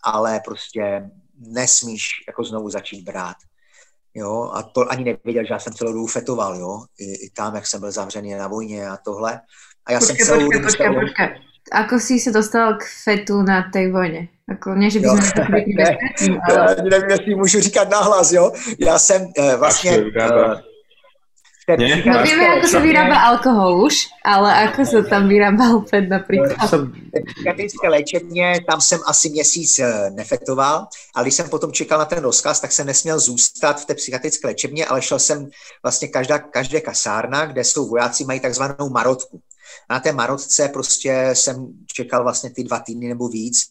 ale prostě nesmíš jako znovu začít brát. Jo, a to ani nevěděl, že já jsem celou dobu fetoval, jo, I, i tam, jak jsem byl zavřený na vojně a tohle. A já počkej, jsem celou počkej, dobu... Počkej, počkej. Ako si se dostal k fetu na té vojně? Jako, ne, že bychom bezpečný, ale... Já nevím, jestli můžu říkat nahlas, jo? Já jsem uh, vlastně... Uh, nie? No vieme, ako sa vyrába alkohol už, ale ako sa tam vyrábal FED napríklad? Psychiatrické léčebně, tam jsem asi měsíc eh, nefetoval, ale když jsem potom čekal na ten rozkaz, tak jsem nesměl zůstat v té psychiatrické léčebně, ale šel jsem vlastně každá, každé kasárna, kde jsou vojáci, mají takzvanou marotku. Na té marotce prostě jsem čekal vlastně ty dva týdny nebo víc,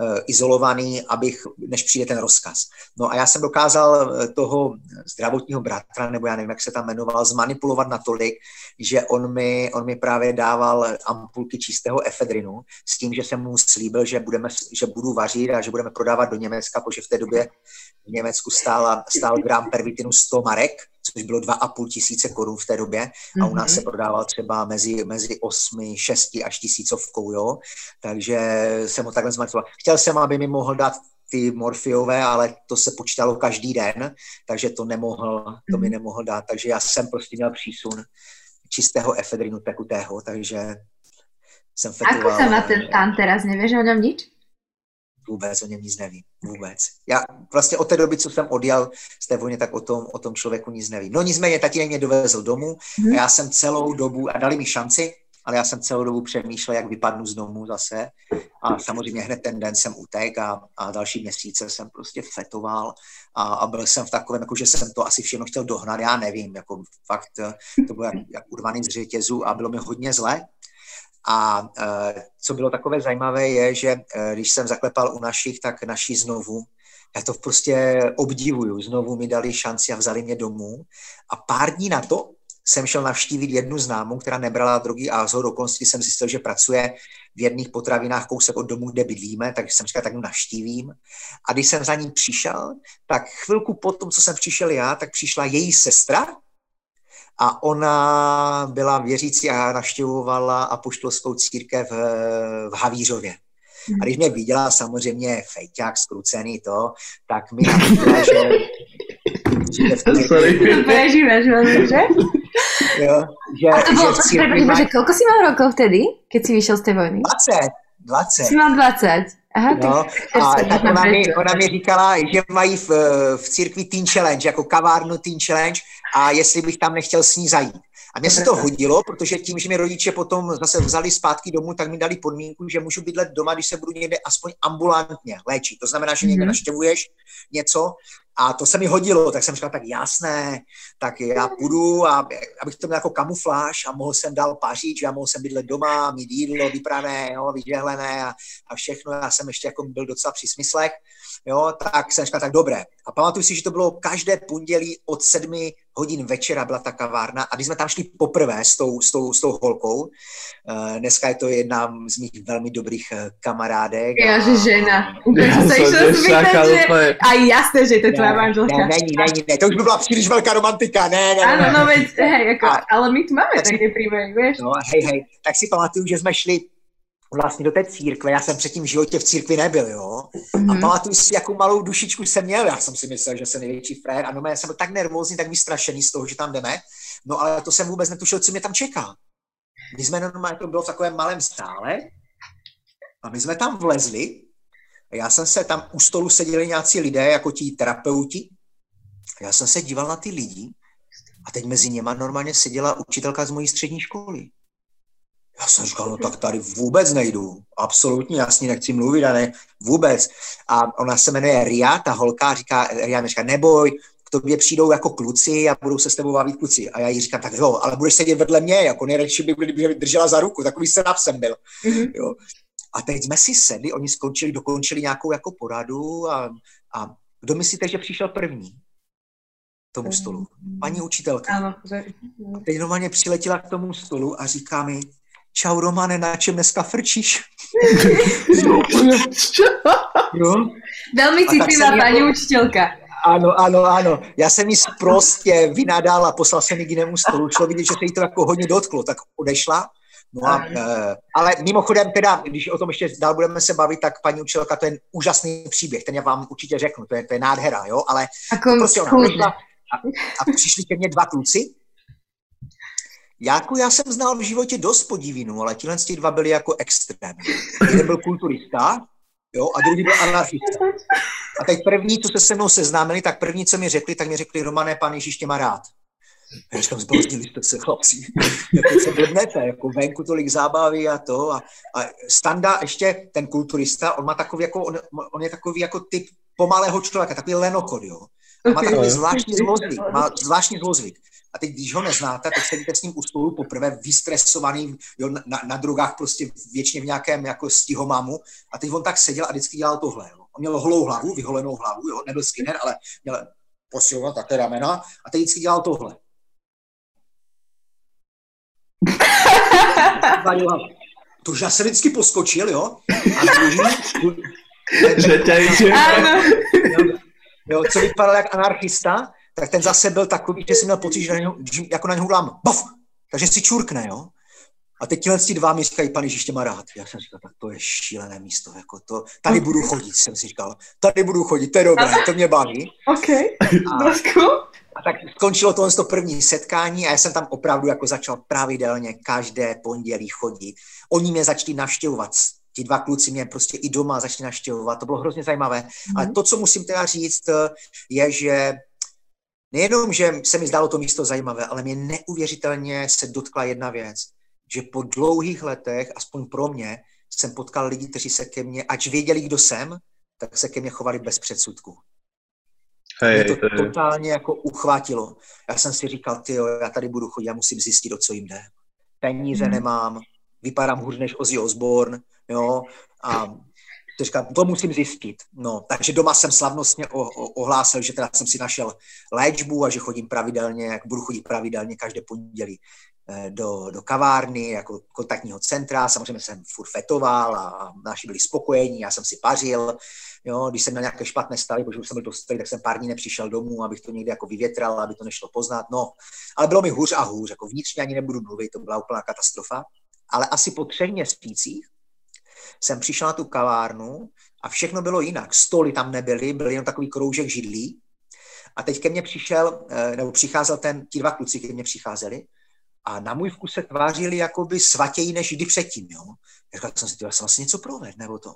Eh, izolovaný, abych, než přijde ten rozkaz. No a já jsem dokázal eh, toho zdravotního bratra, nebo já nevím, jak se tam jmenoval, zmanipulovat natolik, že on mi, on mi právě dával ampulky čistého efedrinu s tím, že jsem mu slíbil, že, budeme, že budu vařit a že budeme prodávat do Německa, protože v té době v Německu stála, stál gram pervitinu 100 marek, což bylo 2,5 tisíce korun v té době a u nás se mhm. prodával třeba mezi, mezi 8, 6 až tisícovkou, jo. Takže jsem ho takhle zmanipuloval. Chtěl jsem, aby mi mohl dát ty morfiové, ale to se počítalo každý den, takže to nemohl, to mi mhm. nemohl dát. Takže já jsem prostě měl přísun čistého efedrinu tekutého, takže jsem fetoval. Ako se má ten pán teraz? Nevíš o něm nic? Vůbec o něm nic nevím. Vůbec. Já vlastně od té doby, co jsem odjel z té vojny, tak o tom, o tom člověku nic nevím. No nicméně tatínek mě dovezl domů hmm. a já jsem celou dobu, a dali mi šanci, ale já jsem celou dobu přemýšlel, jak vypadnu z domu zase. A samozřejmě hned ten den jsem utek a, a další měsíce jsem prostě fetoval a, a byl jsem v takovém, jako že jsem to asi všechno chtěl dohnat, já nevím, jako fakt to bylo jak, jak urvaný z řetězu a bylo mi hodně zle. A co bylo takové zajímavé je, že když jsem zaklepal u našich, tak naši znovu já to prostě obdivuju. Znovu mi dali šanci a vzali mě domů. A pár dní na to jsem šel navštívit jednu známou, která nebrala drogy a z okolností jsem zjistil, že pracuje v jedných potravinách kousek od domu, kde bydlíme, takže jsem říkal, tak mu navštívím. A když jsem za ním přišel, tak chvilku po tom, co jsem přišel já, tak přišla její sestra a ona byla věřící a navštěvovala apoštolskou církev v, v Havířově. A když mě viděla samozřejmě fejťák skrucený to, tak mi nabídla, že... <laughs> Sorry. <laughs> Velmi, že? Jo, že, a to bylo, že, církvi má... že koľko si mal rokov vtedy, keď si vyšel z té vojny? 20. 20. Jsi mal 20. Aha, no, a tak ona mi, ona mi říkala, že mají v, v církvi Teen Challenge, jako kavárnu Teen Challenge a jestli bych tam nechtěl s ní zajít. A mně se to hodilo, protože tím, že mi rodiče potom zase vzali zpátky domů, tak mi dali podmínku, že můžu bydlet doma, když se budu někde aspoň ambulantně léčit. To znamená, že někde mm-hmm. naštěvuješ něco a to se mi hodilo, tak jsem říkal, tak jasné, tak já půjdu, a, abych to měl jako kamufláž a mohl jsem dál pařit, že já mohl jsem bydlet doma, mít jídlo vyprané, jo, vyžehlené a, a všechno. Já jsem ještě jako byl docela při smyslech, jo, tak jsem říkal, tak dobré. A pamatuju si, že to bylo každé pondělí od sedmi hodin večera byla ta kavárna a když jsme tam šli poprvé s tou, s tou, s tou holkou, uh, dneska je to jedna z mých velmi dobrých uh, kamarádek. Já, že žena. Úplně se že... A jasné, že to je tvoje manželka. Ne, není, není, ne, to už by byla příliš velká romantika, ne, ne, Ano, no veď, hej, jako, a, ale my tu máme také příběhy, víš. No, hej, hej, tak si pamatuju, že jsme šli vlastně do té církve. Já jsem předtím v životě v církvi nebyl, jo. Mm-hmm. A mhm. pamatuju si, jakou malou dušičku jsem měl. Já jsem si myslel, že jsem největší frér. A no, já jsem byl tak nervózní, tak vystrašený z toho, že tam jdeme. No ale to jsem vůbec netušil, co mě tam čeká. My jsme normálně, to bylo v takovém malém stále a my jsme tam vlezli. A já jsem se tam u stolu seděli nějací lidé, jako ti terapeuti. A já jsem se díval na ty lidi a teď mezi něma normálně seděla učitelka z mojí střední školy. Já jsem říkal, no tak tady vůbec nejdu. Absolutně jasně, nechci mluvit, a ne, vůbec. A ona se jmenuje Ria, ta holka, říká, Ria mi říká, neboj, k tobě přijdou jako kluci a budou se s tebou bavit kluci. A já jí říkám, tak jo, ale budeš sedět vedle mě, jako nejradši by, by držela za ruku, takový se jsem byl. Mm-hmm. Jo. A teď jsme si sedli, oni skončili, dokončili nějakou jako poradu a, a kdo myslíte, že přišel první? tomu stolu. Paní učitelka. Ano, a teď normálně přiletěla k tomu stolu a říká mi, čau Romane, na čem dneska frčíš? <laughs> jo? Velmi citlivá paní jako... učitelka. Ano, ano, ano. Já jsem jí prostě vynadal a poslal jsem ji k jinému stolu. Šlo vidět, že se jí to jako hodně dotklo, tak odešla. No a, uh, ale mimochodem teda, když o tom ještě dál budeme se bavit, tak paní učitelka, to je úžasný příběh, ten já vám určitě řeknu, to je, to je nádhera, jo, ale prostě ona a, a přišli ke mně dva kluci jako já jsem znal v životě dost podivinu, ale tihle dva byli jako extrém. Jeden byl kulturista, jo, a druhý byl anarchista. A teď první, co se se mnou seznámili, tak první, co mi řekli, tak mi řekli, Romané, pan Ježíš tě má rád. Já říkám, zbláznili jste se, chlapci. jako se blbnete, jako venku tolik zábavy a to. A, a Standa, ještě ten kulturista, on má takový jako, on, on je takový jako typ pomalého člověka, takový lenokod, jo. A má takový zvláštní zlozvyk, má zvláštní zlozvyk. A teď, když ho neznáte, tak sedíte s ním u stolu poprvé vystresovaný, jo, na, na, drogách prostě většině v nějakém jako stihomamu. A teď on tak seděl a vždycky dělal tohle. Jo. On měl holou hlavu, vyholenou hlavu, jo, nebyl skinner, ale měl posilovat také ramena a teď vždycky dělal tohle. to já se vždycky poskočil, jo? A druhý, jo, co vypadal jak anarchista, tak ten zase byl takový, že jsem měl pocit, že, na něho, že jako na něho dám bof, takže si čurkne, jo. A teď tihle dva mi říkají, pan Ježíš tě má rád. Já jsem říkal, tak to je šílené místo, jako to, tady budu chodit, jsem si říkal, tady budu chodit, to je dobré, to mě baví. OK, a, a tak skončilo tohle to první setkání a já jsem tam opravdu jako začal pravidelně každé pondělí chodit. Oni mě začali navštěvovat, ti dva kluci mě prostě i doma začali navštěvovat, to bylo hrozně zajímavé. Mm-hmm. Ale to, co musím teda říct, je, že Nejenom, že se mi zdálo to místo zajímavé, ale mě neuvěřitelně se dotkla jedna věc, že po dlouhých letech, aspoň pro mě, jsem potkal lidi, kteří se ke mně, ač věděli, kdo jsem, tak se ke mně chovali bez předsudku. Hej, mě to hej. totálně jako uchvátilo. Já jsem si říkal, ty já tady budu chodit, já musím zjistit, o co jim jde. Peníze hmm. nemám, vypadám hůř než Ozzy Osbourne, jo, a říkám, to musím zjistit. No, takže doma jsem slavnostně o, o, ohlásil, že teda jsem si našel léčbu a že chodím pravidelně, jak budu chodit pravidelně každé pondělí eh, do, do kavárny, jako kontaktního centra. Samozřejmě jsem furt fetoval a naši byli spokojení, já jsem si pařil. Jo, když jsem měl nějaké špatné stavy, protože už jsem byl dospělý, tak jsem pár dní nepřišel domů, abych to někde jako vyvětral, aby to nešlo poznat. No, ale bylo mi hůř a hůř, jako vnitřně ani nebudu mluvit, to byla úplná katastrofa. Ale asi po třech měsících jsem přišel na tu kavárnu a všechno bylo jinak. Stoly tam nebyly, byl jenom takový kroužek židlí. A teď ke mně přišel, eh, nebo přicházel ten, ti dva kluci ke mně přicházeli a na můj vkus se tvářili jakoby svatěji než kdy předtím, jo. Říkal jsem si, já jsem vlastně něco proved, nebo to.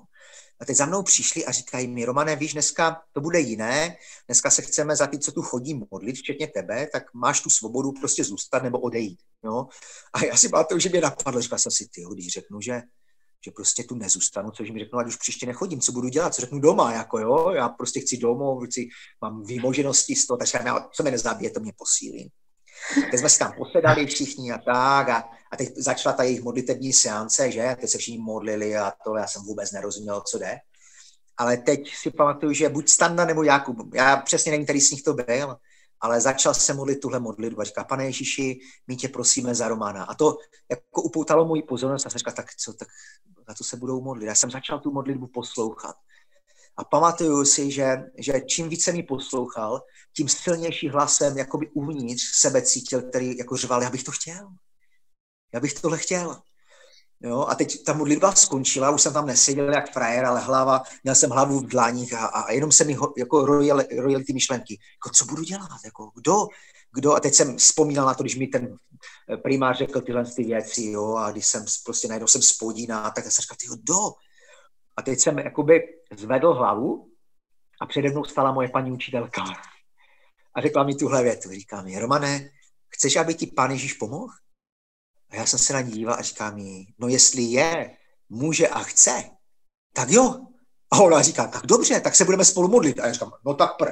A teď za mnou přišli a říkají mi, Romane, víš, dneska to bude jiné, dneska se chceme za ty, co tu chodí modlit, včetně tebe, tak máš tu svobodu prostě zůstat nebo odejít. Jo? A já si pamatuju, že mě napadlo, říkal jsem si, ty když řeknu, že že prostě tu nezůstanu, což mi řeknu, ať už příště nechodím, co budu dělat, co řeknu doma, jako jo, já prostě chci domů, chci, mám výmoženosti z toho, takže já, co mě nezabije, to mě posílí. Teď jsme si tam posedali všichni a tak a, a teď začala ta jejich modlitební seance, že, teď se všichni modlili a to já jsem vůbec nerozuměl, co jde. Ale teď si pamatuju, že buď Standa nebo Jakub, já přesně nevím, který z nich to byl, ale začal se modlit tuhle modlitbu a říká, pane Ježíši, my tě prosíme za Romana. A to jako upoutalo můj pozornost a jsem říkal, tak co, tak na to se budou modlit. Já jsem začal tu modlitbu poslouchat. A pamatuju si, že, že čím více mi poslouchal, tím silnější hlasem jakoby uvnitř sebe cítil, který jako řval, já bych to chtěl. Já bych tohle chtěl. Jo, a teď ta modlitba skončila, už jsem tam neseděl jak frajer, ale hlava, měl jsem hlavu v dlaních a, a jenom se mi ho, jako rojily ty myšlenky. Jako, co budu dělat? Jako, kdo? Kdo? A teď jsem vzpomínal na to, když mi ten primář řekl tyhle ty věci, jo, a když jsem prostě najednou jsem spodíná, tak jsem říkal, tyjo, kdo? A teď jsem jakoby zvedl hlavu a přede mnou stala moje paní učitelka. A řekla mi tuhle větu. Říká mi, Romane, chceš, aby ti pán Ježíš pomohl? A já jsem se na ní díval a říká mi, no jestli je, může a chce, tak jo. A ona říká, tak dobře, tak se budeme spolu modlit. A já říkám, no tak pr.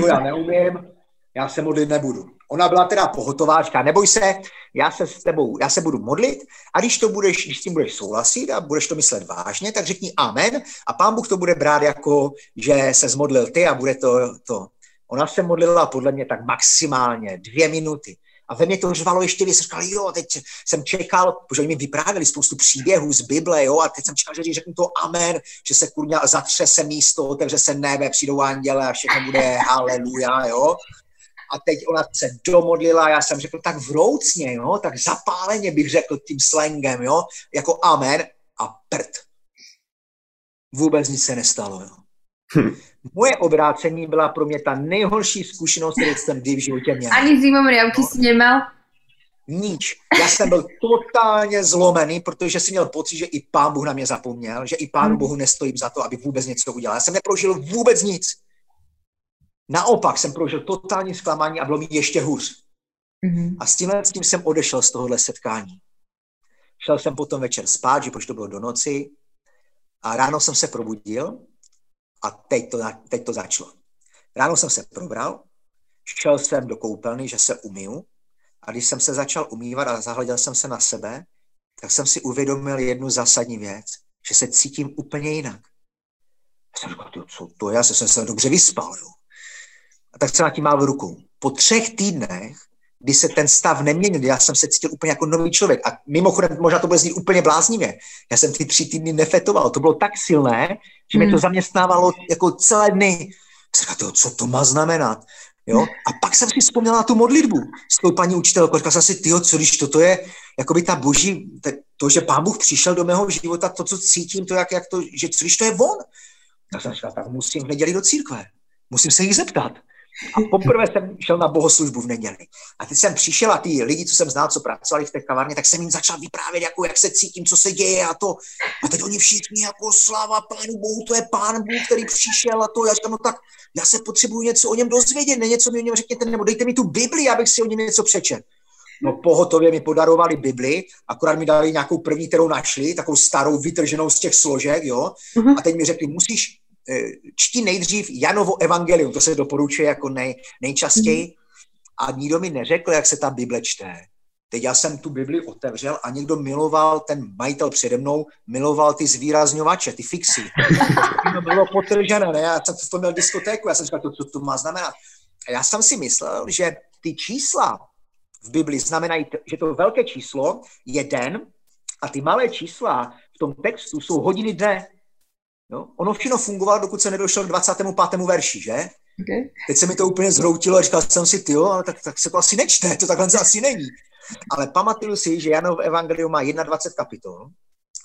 To já neumím, já se modlit nebudu. Ona byla teda pohotová, říká, neboj se, já se s tebou, já se budu modlit a když to budeš, když s tím budeš souhlasit a budeš to myslet vážně, tak řekni amen a pán Bůh to bude brát jako, že se zmodlil ty a bude to, to. Ona se modlila podle mě tak maximálně dvě minuty. A ve mně to řvalo ještě víc. Říkal, jo, teď jsem čekal, protože oni mi vyprávěli spoustu příběhů z Bible, jo, a teď jsem čekal, že řeknu to amen, že se kurňa zatře se místo, otevře se nebe, přijdou anděle a všechno bude haleluja, jo a teď ona se domodlila, já jsem řekl tak vroucně, jo, tak zapáleně bych řekl tím slangem, jo, jako amen a prd. Vůbec nic se nestalo, jo. Hm. Moje obrácení byla pro mě ta nejhorší zkušenost, kterou jsem kdy v životě měl. Ani zimom riavky si nemal? Nič. Já jsem byl totálně zlomený, protože si měl pocit, že i pán Bůh na mě zapomněl, že i pánu hm. Bohu nestojím za to, aby vůbec něco udělal. Já jsem neprožil vůbec nic. Naopak jsem prožil totální zklamání a bylo mi ještě hůř. Mm-hmm. A s tímhle s tím jsem odešel z tohohle setkání. Šel jsem potom večer spát, že to bylo do noci a ráno jsem se probudil a teď to, teď to začalo. Ráno jsem se probral, šel jsem do koupelny, že se umiju a když jsem se začal umývat a zahleděl jsem se na sebe, tak jsem si uvědomil jednu zásadní věc, že se cítím úplně jinak. Já jsem říkal, co to je, já jsem se dobře vyspal, jo tak se na tím mával rukou. Po třech týdnech, kdy se ten stav neměnil, já jsem se cítil úplně jako nový člověk. A mimochodem, možná to bude znít úplně bláznivě. Já jsem ty tři týdny nefetoval. To bylo tak silné, že hmm. mě to zaměstnávalo jako celé dny. Říkal, co to má znamenat? Jo? A pak jsem si vzpomněl na tu modlitbu s tou paní učitelkou. Říkal jsem si, tyjo, co když toto je, jako by ta boží, to, že pán Bůh přišel do mého života, to, co cítím, to, jak, jak to, že co když to je on? Tak jsem říkal, tak musím v neděli do církve. Musím se jich zeptat. A poprvé jsem šel na bohoslužbu v neděli. A teď jsem přišel a ty lidi, co jsem znal, co pracovali v té kavárně, tak jsem jim začal vyprávět, jako, jak se cítím, co se děje a to. A teď oni všichni jako sláva pánu Bohu, to je pán Bůh, který přišel a to. Já říkám, no tak já se potřebuji něco o něm dozvědět, ne něco mi o něm řekněte, nebo dejte mi tu Bibli, abych si o něm něco přečet. No pohotově mi podarovali Bibli, akorát mi dali nějakou první, kterou našli, takovou starou, vytrženou z těch složek, jo. Uh-huh. A teď mi řekli, musíš, čti nejdřív Janovo evangelium, to se doporučuje jako nej, nejčastěji, a nikdo mi neřekl, jak se ta Bible čte. Teď já jsem tu Bibli otevřel a někdo miloval, ten majitel přede mnou, miloval ty zvýrazňovače, ty fixy. <laughs> To bylo potržené, ne? Já jsem to měl diskotéku, já jsem říkal, to, co to má znamenat. A já jsem si myslel, že ty čísla v Bibli znamenají, že to velké číslo je den a ty malé čísla v tom textu jsou hodiny dne. No, ono všechno fungovalo, dokud se nedošlo k 25. verši, že? Okay. Teď se mi to úplně zhroutilo a říkal jsem si, ty jo, ale tak, tak se to asi nečte, to takhle asi není. Ale pamatuju si, že Janov evangelium má 21 kapitol.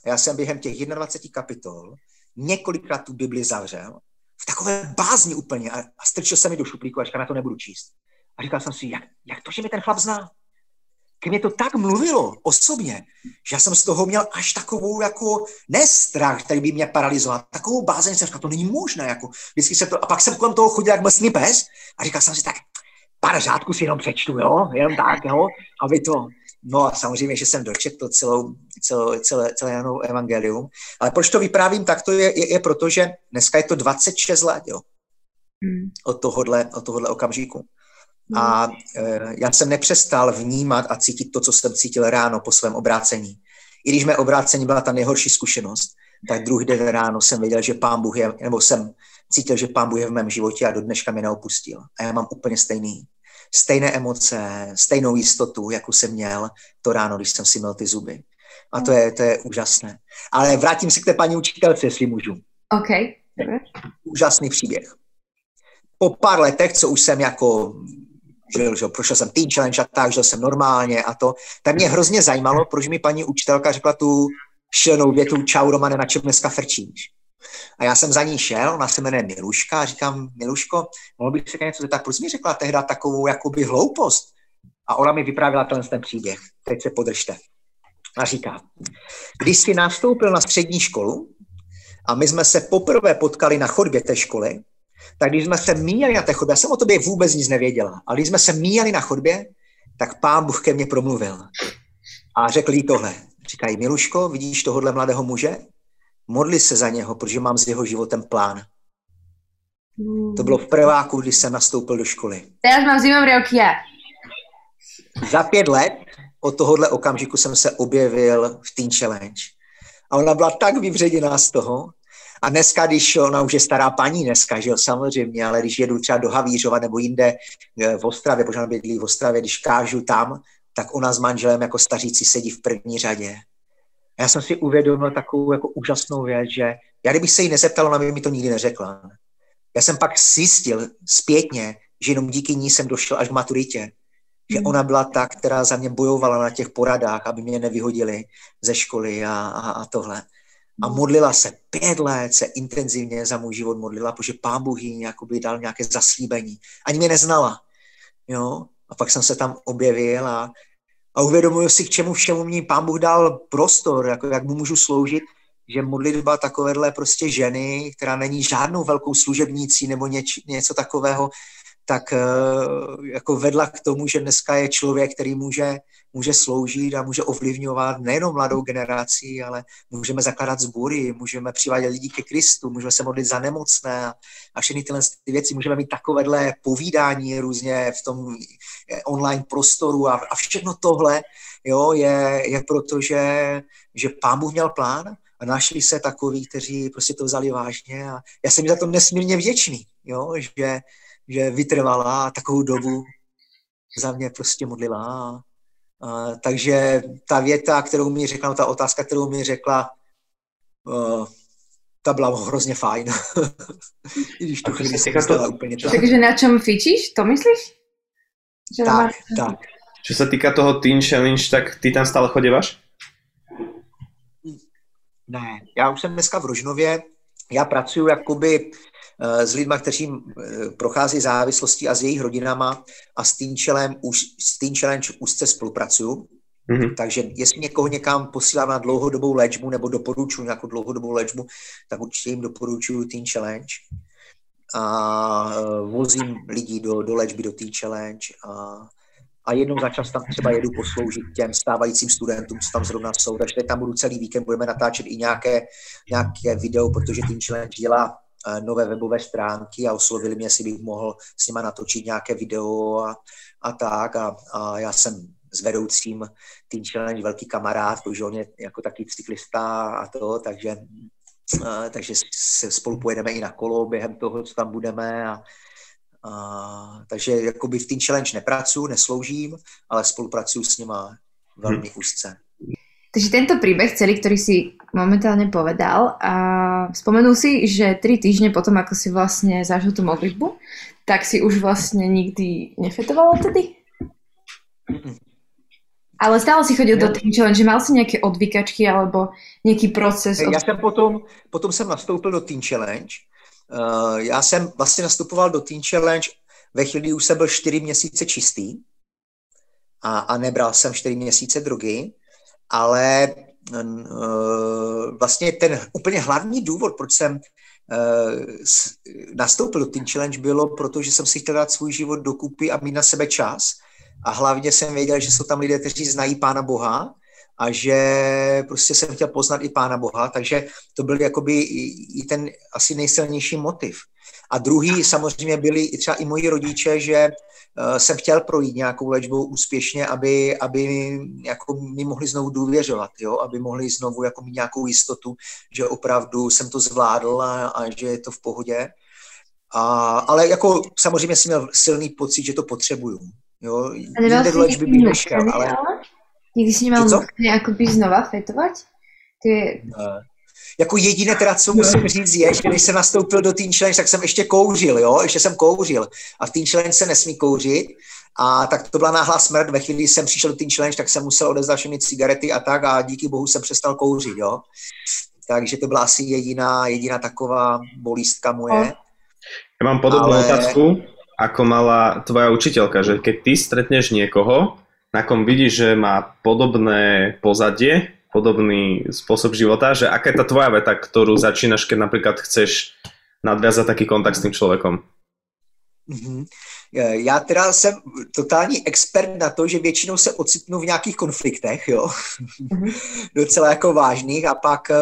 Já jsem během těch 21 kapitol několikrát tu Bibli zavřel v takové bázni úplně a, a strčil se mi do šuplíku a říkal, na to nebudu číst. A říkal jsem si, jak, jak to, že mi ten chlap zná? Ke mě to tak mluvilo osobně, že já jsem z toho měl až takovou jako nestrach, který by mě paralizoval, takovou bázeň jsem říkal, to není možné, jako vždycky se to, a pak jsem kolem toho chodil jak mlsný pes a říkal jsem si tak, pár řádků si jenom přečtu, jo, jenom tak, jo, aby to, no a samozřejmě, že jsem dočetl celou, celou, celé, celé Janou evangelium, ale proč to vyprávím tak, to je, je, je proto, že dneska je to 26 let, jo, hmm. od tohohle, od tohohle okamžiku. A e, já jsem nepřestal vnímat a cítit to, co jsem cítil ráno po svém obrácení. I když mé obrácení byla ta nejhorší zkušenost, tak druhý den ráno jsem věděl, že pán Bůh je, nebo jsem cítil, že pán Bůh je v mém životě a do dneška mě neopustil. A já mám úplně stejný, stejné emoce, stejnou jistotu, jakou jsem měl to ráno, když jsem si měl ty zuby. A to je, to je úžasné. Ale vrátím se k té paní učitelce, jestli můžu. OK. Úžasný příběh. Po pár letech, co už jsem jako žil, že prošel jsem teen challenge a tak, žil jsem normálně a to, tak mě hrozně zajímalo, proč mi paní učitelka řekla tu šilnou větu, čau Romane, na čem dneska frčíš? A já jsem za ní šel, ona se jmenuje Miluška a říkám, Miluško, mohl bych se něco zeptat, proč mi řekla tehda takovou jakoby hloupost? A ona mi vyprávěla ten, ten příběh. Teď se podržte. A říká, když jsi nastoupil na střední školu a my jsme se poprvé potkali na chodbě té školy, tak když jsme se míjeli na té chodbě, já jsem o tobě vůbec nic nevěděla, ale když jsme se míjeli na chodbě, tak pán Bůh ke mně promluvil. A řekl jí tohle. Říkají, Miluško, vidíš tohohle mladého muže? Modli se za něho, protože mám s jeho životem plán. To bylo v prváku, když jsem nastoupil do školy. Teraz mám zimom já. Za pět let od tohohle okamžiku jsem se objevil v Teen Challenge. A ona byla tak vyvředěná z toho, a dneska, když ona už je stará paní dneska, že jo, samozřejmě, ale když jedu třeba do Havířova nebo jinde eh, v Ostravě, protože ona bydlí v Ostravě, když kážu tam, tak ona s manželem jako stařící sedí v první řadě. A já jsem si uvědomil takovou jako úžasnou věc, že já kdybych se jí nezeptal, ona by mi to nikdy neřekla. Já jsem pak zjistil zpětně, že jenom díky ní jsem došel až k maturitě. Že hmm. ona byla ta, která za mě bojovala na těch poradách, aby mě nevyhodili ze školy a, a, a tohle a modlila se pět let, se intenzivně za můj život modlila, protože pán Bůh jí jakoby dal nějaké zaslíbení. Ani mě neznala. Jo? A pak jsem se tam objevil a, a uvědomuji si, k čemu všemu mě pán Bůh dal prostor, jako jak mu můžu sloužit, že modlitba takovéhle prostě ženy, která není žádnou velkou služebnící nebo něč, něco takového, tak eh, jako vedla k tomu, že dneska je člověk, který může, může sloužit a může ovlivňovat nejenom mladou generaci, ale můžeme zakládat sbory, můžeme přivádět lidi ke Kristu, můžeme se modlit za nemocné a, všechny tyhle ty věci. Můžeme mít takovéhle povídání různě v tom eh, online prostoru a, a všechno tohle jo, je, je proto, že, že pán Bůh měl plán a našli se takoví, kteří prostě to vzali vážně a já jsem za to nesmírně vděčný, jo, že, že vytrvala takovou dobu za mě prostě modlila. Takže ta věta, kterou mi řekla, no, ta otázka, kterou mi řekla, uh, ta byla hrozně fajn. <laughs> I když tu chvíli se to... úplně tak. Takže na čem fičíš, to myslíš? Že tak, tak. Čo sa týka toho Teen Challenge, tak ty tam stále chodíváš? Ne, já už jsem dneska v Rožnově, já pracuji jakoby s lidmi, kteří eh, prochází závislostí a s jejich rodinama a s Teen Challenge, už, s Teen Challenge úzce spolupracuju. Mm-hmm. Takže jestli někoho někam posílám na dlouhodobou léčbu nebo doporučuji nějakou dlouhodobou léčbu, tak určitě jim doporučuji Teen Challenge. A eh, vozím lidi do, do léčby do Teen Challenge a, a jednou za čas tam třeba jedu posloužit těm stávajícím studentům, co tam zrovna jsou. Takže tam budu celý víkend, budeme natáčet i nějaké, nějaké video, protože Teen Challenge dělá Eh, nové webové stránky a oslovili mě, jestli bych mohl s nima natočit nějaké video a, a tak. A, a já jsem s vedoucím Team Challenge velký kamarád, protože on je jako taky cyklista a to, takže, uh, takže se spolu pojedeme i na kolo během toho, co tam budeme a, a, takže jakoby v Team Challenge nepracuji, nesloužím, ale spolupracuji s nima velmi hmm. úzce. Takže tento príbeh celý, ktorý si momentálne povedal a spomenul si, že tri týždne potom, ako si vlastne zažil tú modlitbu, tak si už vlastne nikdy nefetoval tedy? Ale stále si chodil ne. do Team Challenge, že mal si nějaké odvykačky alebo nějaký proces? Od... Já jsem potom, potom jsem nastoupil do Team Challenge. Uh, já jsem vlastně nastupoval do Team Challenge ve chvíli, už jsem byl čtyři měsíce čistý a, a nebral jsem čtyři měsíce drogy ale uh, vlastně ten úplně hlavní důvod, proč jsem uh, nastoupil do Teen Challenge, bylo, protože jsem si chtěl dát svůj život dokupy a mít na sebe čas. A hlavně jsem věděl, že jsou tam lidé, kteří znají Pána Boha a že prostě jsem chtěl poznat i Pána Boha, takže to byl jakoby i ten asi nejsilnější motiv. A druhý samozřejmě byli i třeba i moji rodiče, že uh, jsem chtěl projít nějakou léčbou úspěšně, aby, aby jako mi mohli znovu důvěřovat, jo? aby mohli znovu jako mít nějakou jistotu, že opravdu jsem to zvládl a, a že je to v pohodě. A, ale jako samozřejmě jsem měl silný pocit, že to potřebuju. Jo? Jinde do léčby bych nešel, ale... Nikdy jsi nemal nějak znova fetovat? Ty... Ne jako jediné teda, co musím říct, je, že když jsem nastoupil do Teen Challenge, tak jsem ještě kouřil, jo, ještě jsem kouřil. A v Teen Challenge se nesmí kouřit. A tak to byla náhlá smrt. Ve chvíli, kdy jsem přišel do Teen Challenge, tak jsem musel odezdat všechny cigarety a tak a díky bohu jsem přestal kouřit, jo. Takže to byla asi jediná, jediná taková bolístka moje. Já mám podobnou Ale... otázku, ako mala tvoja učiteľka, že keď ty stretneš niekoho, na kom vidíš, že má podobné pozadie, podobný spôsob života, že aká je tá tvoja veta, ktorú začínaš, keď napríklad chceš nadviazať taký kontakt s tým človekom? Mm-hmm. Já teda jsem totální expert na to, že většinou se ocitnu v nějakých konfliktech, jo, mm-hmm. <laughs> docela jako vážných a pak eh,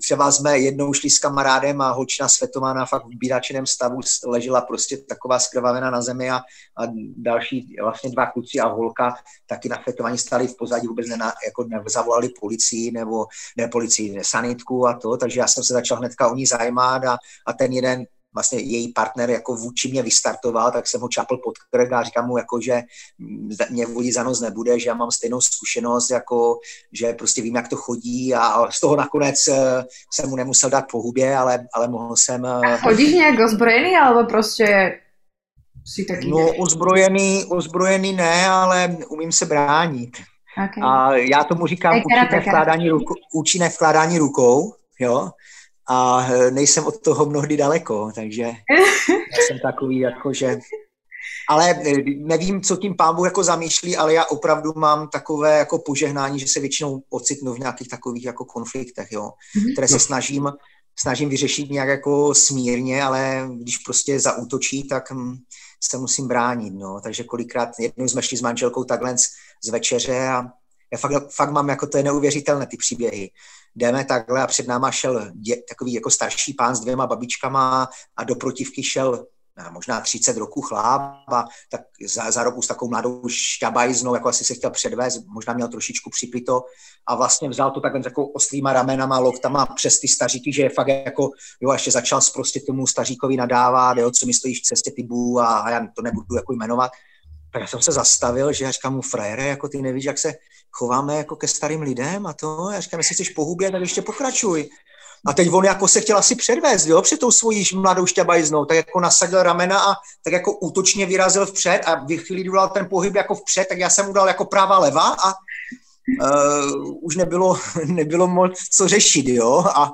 třeba jsme jednou šli s kamarádem a holčina Svetomána fakt v bíračeném stavu ležela prostě taková skrvavená na zemi a, a další vlastně dva kluci a holka taky na fetování stali v pozadí, vůbec ne, jako zavolali policii nebo ne policii, ne sanitku a to, takže já jsem se začal hnedka o ní zajímat a, a ten jeden vlastně její partner jako vůči mě vystartoval, tak jsem ho čapl pod krk a říkám mu, jako, že mě vodit za nos nebude, že já mám stejnou zkušenost, jako, že prostě vím, jak to chodí a z toho nakonec eh, jsem mu nemusel dát po hubě, ale, ale mohl jsem... A eh, chodíš nějak ozbrojený, alebo prostě si taky... No, ozbrojený, ozbrojený ne, ale umím se bránit. Okay. A já tomu říkám účinné vkládání, účinné vkládání rukou, jo, a e, nejsem od toho mnohdy daleko, takže já jsem takový jako, že ale e, nevím, co tím pán Bůh jako zamýšlí, ale já opravdu mám takové jako požehnání, že se většinou ocitnu v nějakých takových jako konfliktech, jo, mhm. které se snažím, snažím vyřešit nějak jako smírně, ale když prostě zaútočí, tak hm, se musím bránit, no. Takže kolikrát, jednou jsme šli s manželkou takhle z večeře a já fakt, fakt mám jako, to je neuvěřitelné, ty příběhy jdeme takhle a před náma šel dě, takový jako starší pán s dvěma babičkama a do protivky šel možná 30 roků chláp a tak za, za roku s takovou mladou šťabajznou, jako asi se chtěl předvést, možná měl trošičku připito a vlastně vzal to takhle takovou ostrýma ramenama, loktama přes ty staříky, že je fakt jako, jo, ještě začal prostě tomu staříkovi nadávat, jo, co mi stojíš v cestě ty bů a, a já to nebudu jako jmenovat. Tak já jsem se zastavil, že já říkám mu, frajere, jako ty nevíš, jak se chováme jako ke starým lidem a to. Já říkám, jestli chceš pohubět, tak ještě pokračuj. A teď on jako se chtěl asi předvést, jo, před tou svojí mladou šťabajznou, tak jako nasadil ramena a tak jako útočně vyrazil vpřed a v chvíli, kdy ten pohyb jako vpřed, tak já jsem mu dal jako práva leva a uh, už nebylo, <laughs> nebylo moc co řešit, jo, a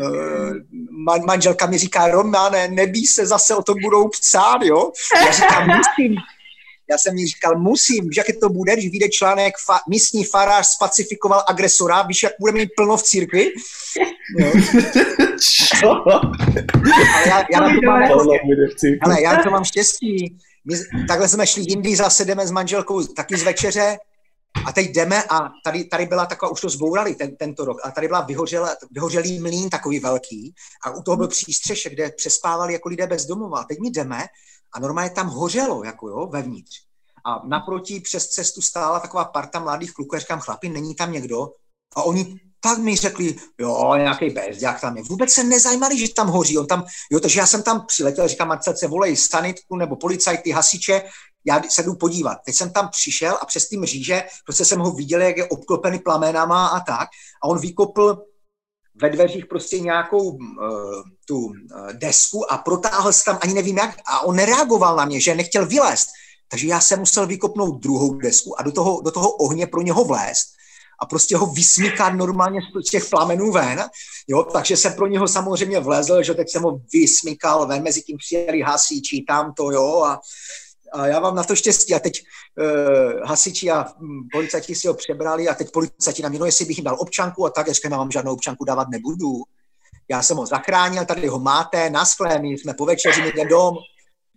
uh, man, manželka mi říká, Romane, nebí se, zase o tom budou psát, jo, já říkám, musím, já jsem jí říkal, musím, víš, jak to bude, když vyjde článek, fa- místní farář spacifikoval agresora, víš, jak budeme mít plno v církvi? Jo. <laughs> ale já, já, na to mám, ale já to mám štěstí. My, takhle jsme šli jindy, zase jdeme s manželkou taky z večeře, a teď jdeme a tady, tady byla taková, už to zbourali ten, tento rok, a tady byla vyhořela, vyhořelý mlín takový velký a u toho byl přístřešek, kde přespávali jako lidé bez domova. A teď my jdeme a normálně tam hořelo, jako jo, vevnitř. A naproti přes cestu stála taková parta mladých kluků, říkám, chlapi, není tam někdo? A oni tak mi řekli, jo, nějaký bezďák tam je. Vůbec se nezajímali, že tam hoří. On tam, jo, takže já jsem tam přiletěl, říkám, Marcel, se volej sanitku nebo policajty, hasiče, já se jdu podívat. Teď jsem tam přišel a přes ty mříže, prostě jsem ho viděl, jak je obklopený plamenama a tak. A on vykopl ve dveřích prostě nějakou uh, tu uh, desku a protáhl se tam, ani nevím jak, a on nereagoval na mě, že nechtěl vylézt. Takže já jsem musel vykopnout druhou desku a do toho, do toho ohně pro něho vlézt a prostě ho vysmíkat normálně z těch plamenů ven. Jo, takže jsem pro něho samozřejmě vlezl, že teď jsem ho vysmíkal ven, mezi tím přijeli hasiči, tam to, jo, a, a já vám na to štěstí. A teď uh, hasiči a hm, policajti si ho přebrali a teď policajti na mě, no jestli bych jim dal občanku a tak, já říkám, já vám žádnou občanku dávat nebudu. Já jsem ho zachránil, tady ho máte, na my jsme po večeři, my dom.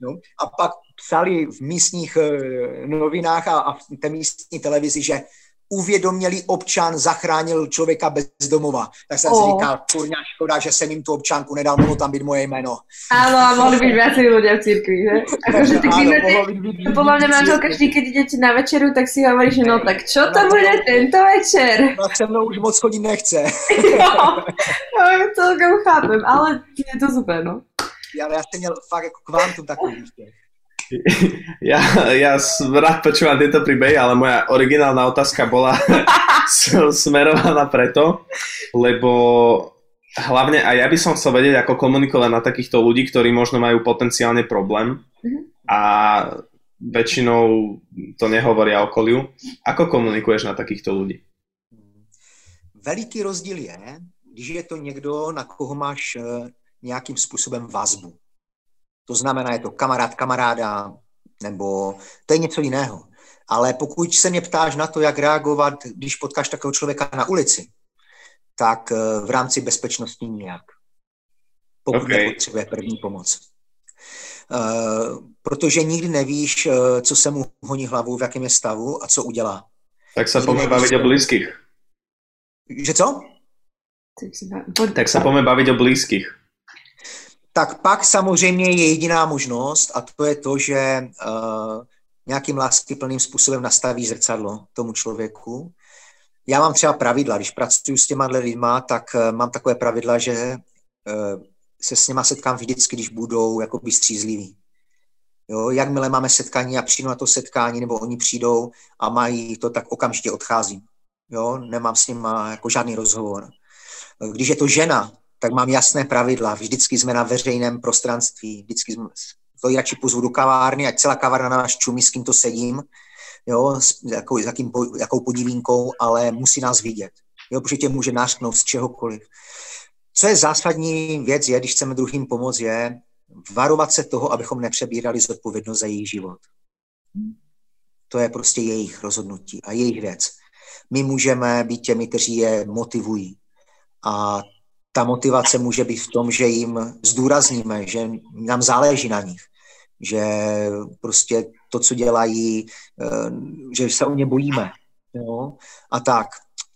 No. A pak psali v místních uh, novinách a, a v té místní televizi, že uvědomělý občan zachránil člověka bez domova. Tak jsem oh. si říkal, kurňa, škoda, že jsem jim tu občanku nedal, mohlo tam být moje jméno. Áno, a mohli byť viacej ľudia v církvi, že? Akože tak vy podľa mňa manželka vždy, keď idete na večeru, tak si hovorí, že no tak čo to bude tento večer? <laughs> No se mnou už moc chodit nechce. no, no, celkem chápem, ale je to super, no. Ale já jsem měl fakt jako kvantum takový. <laughs> Ja, ja rád počúvam tieto príbehy, ale moja originálna otázka bola <laughs> smerovaná preto, lebo hlavne aj ja by som chcel vedieť, ako komunikovať na takýchto ľudí, ktorí možno majú potenciálne problém mhm. a väčšinou to nehovoria okoliu. Ako komunikuješ na takýchto ľudí? Veliký rozdíl je, když je to někdo, na koho máš eh, nějakým způsobem vazbu. To znamená, je to kamarád kamaráda, nebo to je něco jiného. Ale pokud se mě ptáš na to, jak reagovat, když potkáš takového člověka na ulici, tak eh, v rámci bezpečnosti nijak. Pokud okay. nepotřebuje první pomoc. Uh, protože nikdy nevíš, uh, co se mu honí hlavu, v jakém je stavu a co udělá. Tak se pojďme bavit o blízkých. Že co? Tak se pojďme bavit o blízkých tak pak samozřejmě je jediná možnost a to je to, že uh, nějakým láskyplným způsobem nastaví zrcadlo tomu člověku. Já mám třeba pravidla, když pracuji s těma lidma, tak uh, mám takové pravidla, že uh, se s nima setkám vždycky, když budou jakoby střízliví. Jo, jakmile máme setkání a přijdu na to setkání, nebo oni přijdou a mají to, tak okamžitě odcházím. Jo, nemám s nima jako žádný rozhovor. Když je to žena, tak mám jasné pravidla. Vždycky jsme na veřejném prostranství, vždycky jsme, to radši pozvu do kavárny, ať celá kavárna na nás čumí, s kým to sedím, jo, s jakou, s jakým, jakou podivínkou, ale musí nás vidět. Jo, protože tě může nářknout z čehokoliv. Co je zásadní věc, je, když chceme druhým pomoct, je varovat se toho, abychom nepřebírali zodpovědnost za jejich život. To je prostě jejich rozhodnutí a jejich věc. My můžeme být těmi, kteří je motivují. A ta motivace může být v tom, že jim zdůrazníme, že nám záleží na nich, že prostě to, co dělají, eh, že se o ně bojíme. Jo? A tak.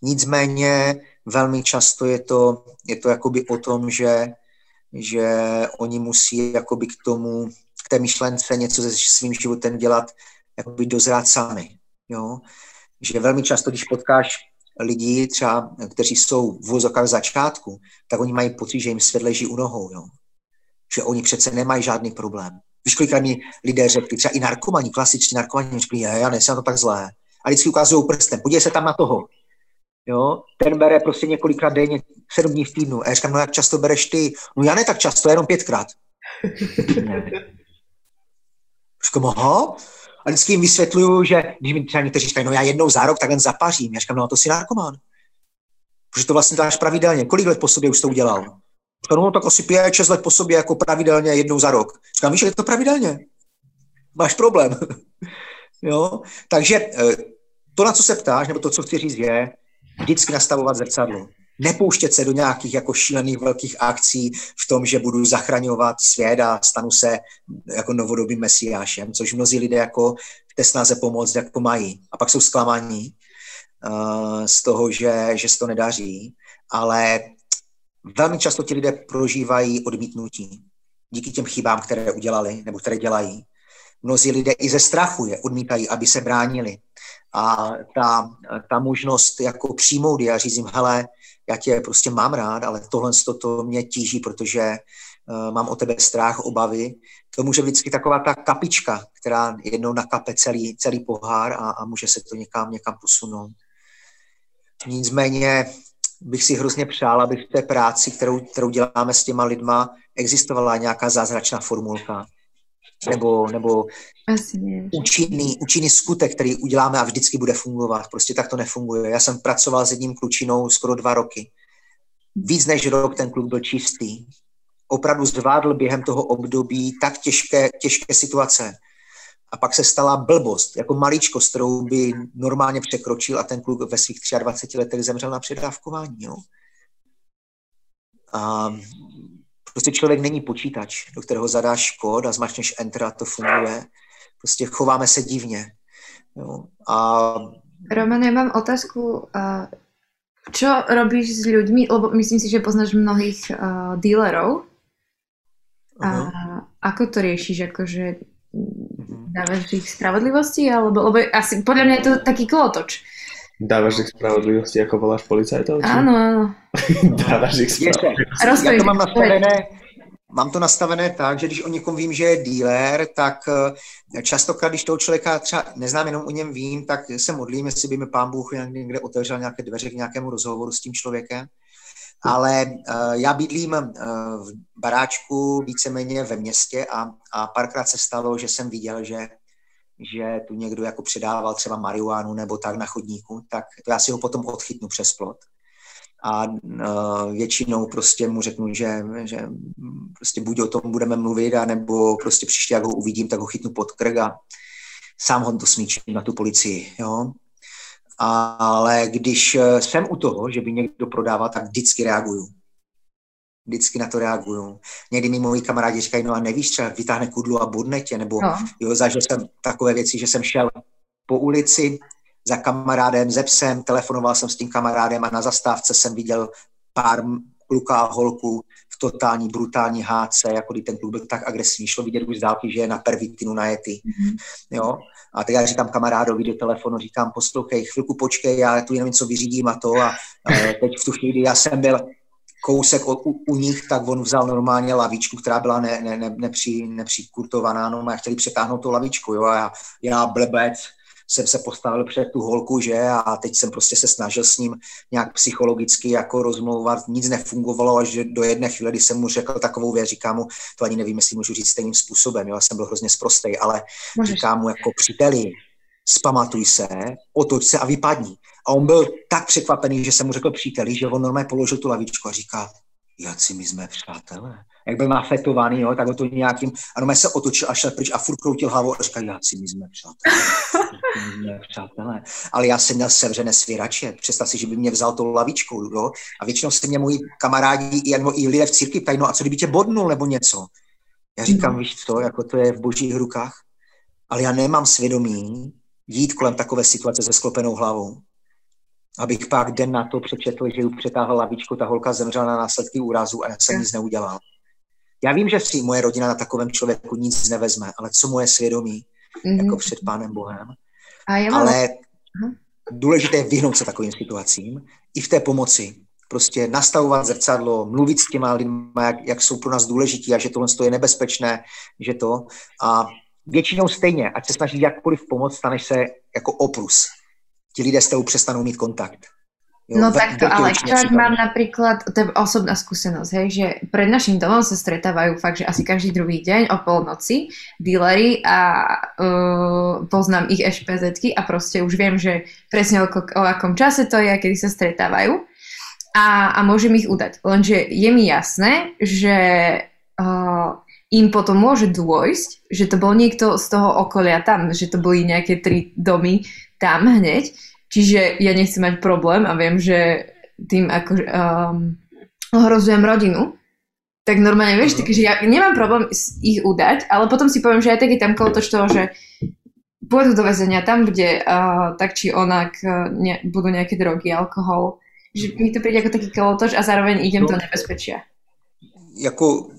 Nicméně velmi často je to, je to jakoby o tom, že, že oni musí jakoby k tomu, k té myšlence něco se svým životem dělat, jakoby dozrát sami. Jo? Že velmi často, když potkáš lidí, třeba, kteří jsou v vozokách začátku, tak oni mají pocit, že jim svět leží u nohou. Jo. Že oni přece nemají žádný problém. Víš, kolikrát mi lidé řekli, třeba i narkomani, klasiční narkomani, řekli, já, já nejsem to tak zlé. A vždycky ukazují prstem, podívej se tam na toho. Jo, ten bere prostě několikrát denně, sedm dní v týdnu. A já říkám, no jak často bereš ty? No já ne tak často, jenom pětkrát. <laughs> Říkám, aha, a vždycky jim vysvětluju, že když mi třeba někteří říkají, no já jednou za rok takhle zapařím. Já říkám, no to si narkomán. Protože to vlastně dáš pravidelně. Kolik let po sobě už to udělal? Říkám, no tak asi pět, šest let po sobě jako pravidelně jednou za rok. Říkám, víš, je to pravidelně. Máš problém. <laughs> jo? Takže eh, to, na co se ptáš, nebo to, co chci říct, je vždycky nastavovat zrcadlo nepouštět se do nějakých jako šílených velkých akcí v tom, že budu zachraňovat svět a stanu se jako novodobým mesiášem, což mnozí lidé jako v té snaze pomoct jako mají. A pak jsou zklamaní uh, z toho, že, že se to nedaří, ale velmi často ti lidé prožívají odmítnutí díky těm chybám, které udělali nebo které dělají. Mnozí lidé i ze strachu je odmítají, aby se bránili. A ta, ta možnost jako přijmout říct jim, hele, já tě prostě mám rád, ale tohle to mě tíží, protože uh, mám o tebe strach, obavy. To může vždycky taková ta kapička, která jednou nakape celý, celý pohár a, a může se to někam, někam posunout. Nicméně bych si hrozně přál, aby v té práci, kterou, kterou děláme s těma lidma, existovala nějaká zázračná formulka. Nebo, nebo účinný, účinný skutek, který uděláme a vždycky bude fungovat. Prostě tak to nefunguje. Já jsem pracoval s jedním klučinou skoro dva roky. Víc než rok ten kluk byl čistý. Opravdu zvládl během toho období tak těžké, těžké situace, a pak se stala blbost, jako maličkost, kterou by normálně překročil a ten kluk ve svých 23 letech zemřel na předávkování. Jo? A prostě člověk není počítač, do kterého zadáš kód a zmačneš enter a to funguje. Prostě chováme se divně. Jo? A... Roman, já mám otázku. Čo robíš s ľuďmi, lebo myslím si, že poznáš mnohých uh, dílerov. A uh-huh. ako to riešiš? Akože Mhm. Dávaš ich spravodlivosti? Alebo, lebo asi, podľa mňa je to taký kolotoč. Dávaš ich spravodlivosti, ako voláš policajtov? Áno, áno. <laughs> Dávaš ich spravodlivosti. Já to mám nastavené, mám to nastavené tak, že když o někom vím, že je dealer, tak eh, častokrát, když toho člověka třeba neznám, jenom o něm vím, tak se modlím, jestli by mi pán Bůh někde otevřel nějaké dveře k nějakému rozhovoru s tím člověkem ale uh, já bydlím uh, v baráčku víceméně ve městě a, a párkrát se stalo, že jsem viděl, že, že tu někdo jako předával třeba marihuánu nebo tak na chodníku, tak to já si ho potom odchytnu přes plot. A uh, většinou prostě mu řeknu, že, že prostě buď o tom budeme mluvit, anebo prostě příště, jak ho uvidím, tak ho chytnu pod krk a sám ho to smíčím na tu policii. Jo? ale když eh, jsem u toho, že by někdo prodával, tak vždycky reaguju. Vždycky na to reaguju. Někdy mi moji kamarádi říkají, no a nevíš, třeba vytáhne kudlu a bodne tě, nebo no. jo, zažil jsem takové věci, že jsem šel po ulici za kamarádem, ze psem, telefonoval jsem s tím kamarádem a na zastávce jsem viděl pár kluka a holku v totální brutální háce, jako když ten kluk byl tak agresivní, šlo vidět už z dálky, že je na pervitinu najetý. Mm-hmm. Jo? A teď já říkám kamarádovi do telefonu, říkám, poslouchej, chvilku počkej, já tu jenom něco vyřídím a to. A, a teď v tu chvíli já jsem byl kousek od, u, u nich, tak on vzal normálně lavičku, která byla ne, ne, ne, nepři, nepřikurtovaná, no a chtěli přetáhnout tu lavičku, jo, a já, já blebec, jsem se postavil před tu holku, že a teď jsem prostě se snažil s ním nějak psychologicky jako rozmlouvat, nic nefungovalo, až do jedné chvíle, kdy jsem mu řekl takovou věc, říkám mu, to ani nevím, jestli můžu říct stejným způsobem, jo, já jsem byl hrozně sprostej, ale Můžeš. říkám mu jako příteli, spamatuj se, otoč se a vypadni. A on byl tak překvapený, že jsem mu řekl příteli, že on normálně položil tu lavičku a říká, si my jsme přátelé. Jak byl nafetovaný, jo, tak ho to nějakým, ano, se otočil a šel pryč a furt kroutil hlavou a říkal, si my jsme přátelé. <laughs> my jsme přátelé. Ale já jsem měl sevřené svěrače. Představ si, že by mě vzal tou lavičkou, jo, a většinou se mě moji kamarádi i, i lidé v církvi ptají, no a co kdyby tě bodnul nebo něco? Já říkám, víš co, jako to je v božích rukách, ale já nemám svědomí jít kolem takové situace se sklopenou hlavou abych pak den na to přečetl, že ji přetáhla lavičku, ta holka zemřela na následky úrazu a já jsem nic neudělal. Já vím, že si moje rodina na takovém člověku nic nevezme, ale co moje svědomí, mm-hmm. jako před Pánem Bohem. A já mám... Ale důležité je vyhnout se takovým situacím i v té pomoci. Prostě nastavovat zrcadlo, mluvit s těma lidmi, jak, jak jsou pro nás důležití a že tohle je nebezpečné, že to. A většinou stejně, ať se snaží jakkoliv pomoct, staneš se jako oprus ti lidé s tebou přestanou mít kontakt. Jo, no takto, ale čo ak mám napríklad, to je osobná skúsenosť, hej, že pred našim domom sa stretávajú fakt, že asi každý druhý deň o polnoci dílery a uh, poznám ich ešpezetky a proste už viem, že presne o, o akom čase to je kedy sa stretávajú a, a môžem ich udať. Lenže je mi jasné, že uh, im potom môže dôjsť, že to bol niekto z toho okolia tam, že to boli nejaké tri domy tam hneď, čiže ja nechcem mať problém a viem, že tým ako um, ohrozujem rodinu, tak normálne vieš, takže ja nemám problém ich udať, ale potom si poviem, že aj tak je tam kolotoč toho, že pôjdu do väzenia tam, kde uh, tak či onak uh, ne, budú nejaké drogy, alkohol. Že mi to príde ako taký kolotoč a zároveň idem no, do nebezpečia. Jako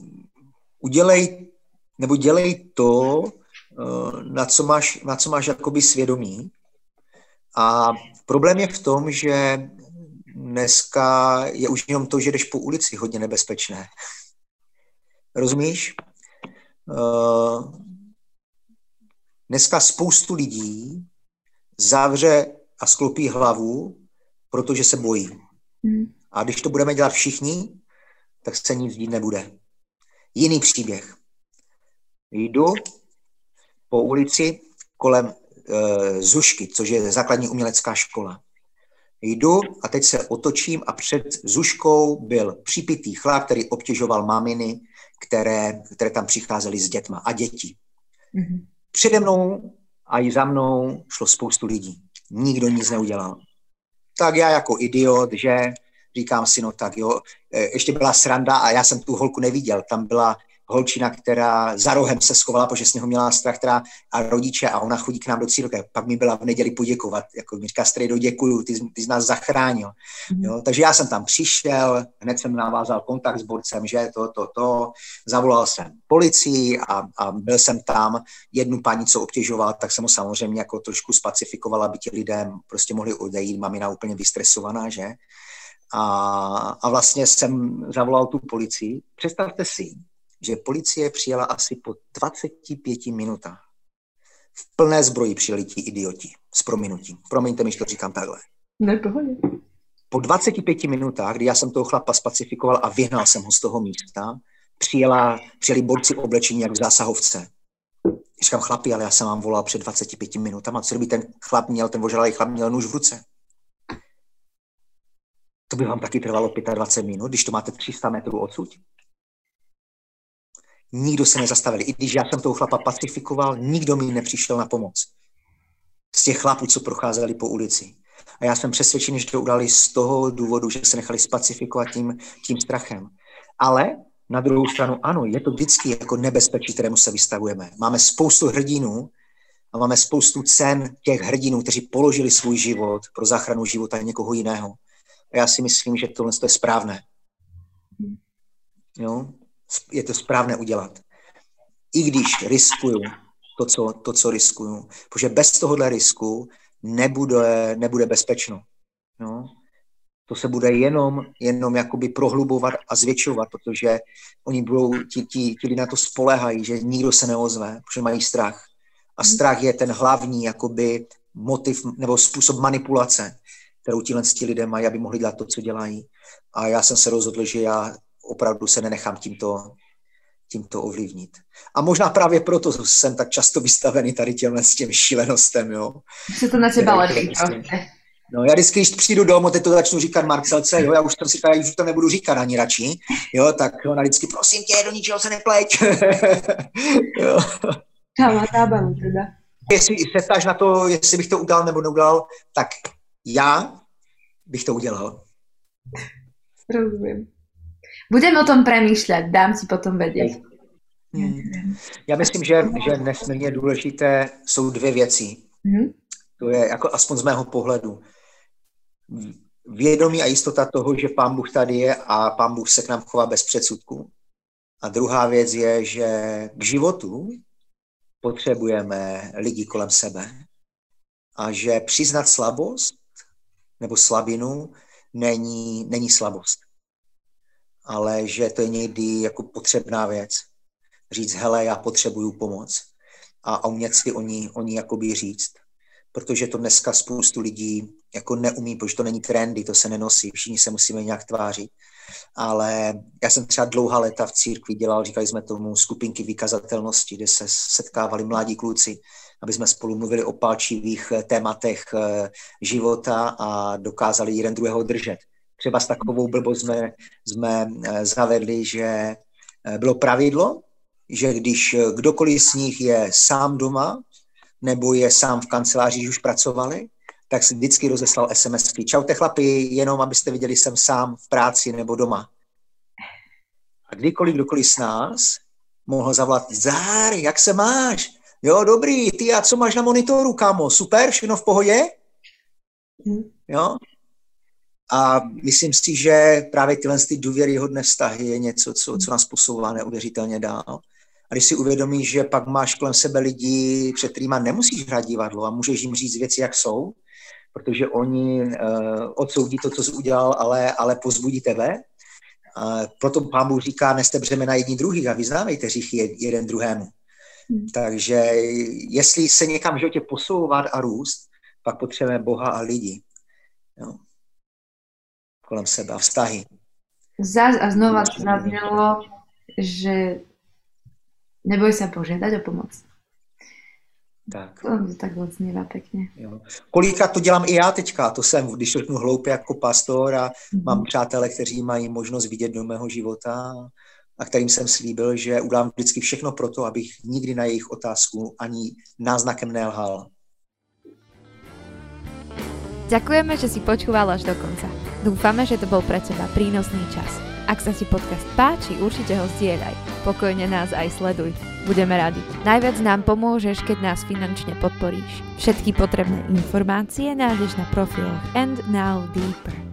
udělej, nebo dělej to, na co máš, na co máš jakoby svědomí. A problém je v tom, že dneska je už jenom to, že jdeš po ulici hodně nebezpečné. Rozumíš? Uh, dneska spoustu lidí zavře a sklopí hlavu, protože se bojí. Hmm. A když to budeme dělat všichni, tak se nic dít nebude. Jiný příběh. Jdu po ulici kolem Zušky, což je základní umělecká škola. Jdu a teď se otočím a před Zuškou byl připitý chlap, který obtěžoval maminy, které, které tam přicházely s dětma a děti. Mm-hmm. Přede mnou a i za mnou šlo spoustu lidí. Nikdo nic neudělal. Tak já jako idiot, že říkám si, no tak jo, e, ještě byla sranda a já jsem tu holku neviděl. Tam byla holčina, která za rohem se schovala, protože z něho měla strach která, a rodiče a ona chodí k nám do církve. Pak mi byla v neděli poděkovat, jako mi říká, strejdo, děkuju, ty, ty z nás zachránil. Mm. Jo, takže já jsem tam přišel, hned jsem navázal kontakt s borcem, že to, to, to, zavolal jsem policii a, a byl jsem tam jednu paní, co obtěžoval, tak jsem ho samozřejmě jako trošku spacifikoval, aby ti lidé prostě mohli odejít, mamina úplně vystresovaná, že? A, a vlastně jsem zavolal tu policii. Představte si, že policie přijela asi po 25 minutách. V plné zbroji přijeli ti idioti s prominutím. Promiňte mi, že to říkám takhle. Ne, pohodě. Po 25 minutách, kdy já jsem toho chlapa spacifikoval a vyhnal jsem ho z toho místa, přijela, přijeli borci oblečení jak v zásahovce. Říkám, chlapi, ale já jsem vám volal před 25 minutami. Co kdyby ten chlap měl, ten ožralý chlap měl nůž v ruce? To by vám taky trvalo 25 minut, když to máte 300 metrů odsud. Nikdo se nezastavil. I když já jsem toho chlapa pacifikoval, nikdo mi nepřišel na pomoc. Z těch chlapů, co procházeli po ulici. A já jsem přesvědčený, že to udali z toho důvodu, že se nechali spacifikovat tím, tím strachem. Ale na druhou stranu, ano, je to vždycky jako nebezpečí, kterému se vystavujeme. Máme spoustu hrdinů a máme spoustu cen těch hrdinů, kteří položili svůj život pro záchranu života někoho jiného. A já si myslím, že tohle je správné. Jo? Je to správné udělat. I když riskuju to, co, to, co riskuju. Protože bez tohohle risku nebude, nebude bezpečno. No. To se bude jenom, jenom jakoby prohlubovat a zvětšovat, protože oni budou, ti, ti, ti lidi na to spolehají, že nikdo se neozve, protože mají strach. A strach je ten hlavní jakoby motiv nebo způsob manipulace, kterou tihle lidé mají, aby mohli dělat to, co dělají. A já jsem se rozhodl, že já opravdu se nenechám tímto, tímto ovlivnit. A možná právě proto jsem tak často vystavený tady těmhle s těm šílenostem, jo. Se to na seba lepí prostě. No, já vždycky, když přijdu domů, teď to začnu říkat Marcelce, jo, já už, to si tady, už to nebudu říkat ani radši, jo, tak ona vždycky, prosím tě, do ničeho se nepleť. <laughs> jo. Tam tábanu teda. Jestli se ptáš na to, jestli bych to udělal nebo neudělal, tak já bych to udělal. Rozumím. Budem o tom přemýšlet, dám si potom vědět. Hmm. Já myslím, že, že nesmírně důležité jsou dvě věci. Hmm. To je jako aspoň z mého pohledu. Vědomí a jistota toho, že pán Bůh tady je a pán Bůh se k nám chová bez předsudků. A druhá věc je, že k životu potřebujeme lidi kolem sebe a že přiznat slabost nebo slabinu není, není slabost ale že to je někdy jako potřebná věc. Říct, hele, já potřebuju pomoc a, a umět si o ní, o ní jakoby říct. Protože to dneska spoustu lidí jako neumí, protože to není trendy, to se nenosí, všichni se musíme nějak tvářit. Ale já jsem třeba dlouhá léta v církvi dělal, říkali jsme tomu skupinky vykazatelnosti, kde se setkávali mladí kluci, aby jsme spolu mluvili o palčivých tématech eh, života a dokázali jeden druhého držet. Třeba s takovou blbost jsme, jsme eh, zavedli, že eh, bylo pravidlo, že když eh, kdokoliv z nich je sám doma nebo je sám v kanceláři, když už pracovali, tak si vždycky rozeslal SMSky. Čaute chlapi, jenom abyste viděli, jsem sám v práci nebo doma. A kdykoliv kdokoliv z nás mohl zavolat, Záry, jak se máš? Jo, dobrý, ty a co máš na monitoru, kámo? Super, všechno v pohodě? Mhm. Jo, a myslím si, že právě tyhle ty důvěryhodné vztahy je něco, co, co nás posouvá neuvěřitelně dál. A když si uvědomíš, že pak máš kolem sebe lidi, před kterýma nemusíš hrát divadlo a můžeš jim říct věci, jak jsou, protože oni uh, odsoudí to, co jsi udělal, ale, ale pozbudí tebe. Uh, proto pán Bůh říká, neste břemena jedni druhých a vyznávejte říchy jeden druhému. Hmm. Takže jestli se někam v životě posouvat a růst, pak potřebujeme Boha a lidi. Jo. Kolem sebe a vztahy. Zas a znova zaznělo, že neboj se požádat o pomoc. Tak. To tak odzněvá pěkně. Jo. Kolikrát to dělám i já teďka, to jsem, když řeknu hloupě jako pastor a mm-hmm. mám přátelé, kteří mají možnost vidět do mého života a kterým jsem slíbil, že udělám vždycky všechno pro to, abych nikdy na jejich otázku ani náznakem nelhal. Ďakujeme, že si počúval až do konca. Dúfame, že to bol pre teba prínosný čas. Ak sa ti podcast páči, určite ho zdieľaj. Pokojne nás aj sleduj. Budeme radi. Najviac nám pomôžeš, keď nás finančne podporíš. Všetky potrebné informácie nájdeš na profiloch And Now Deeper.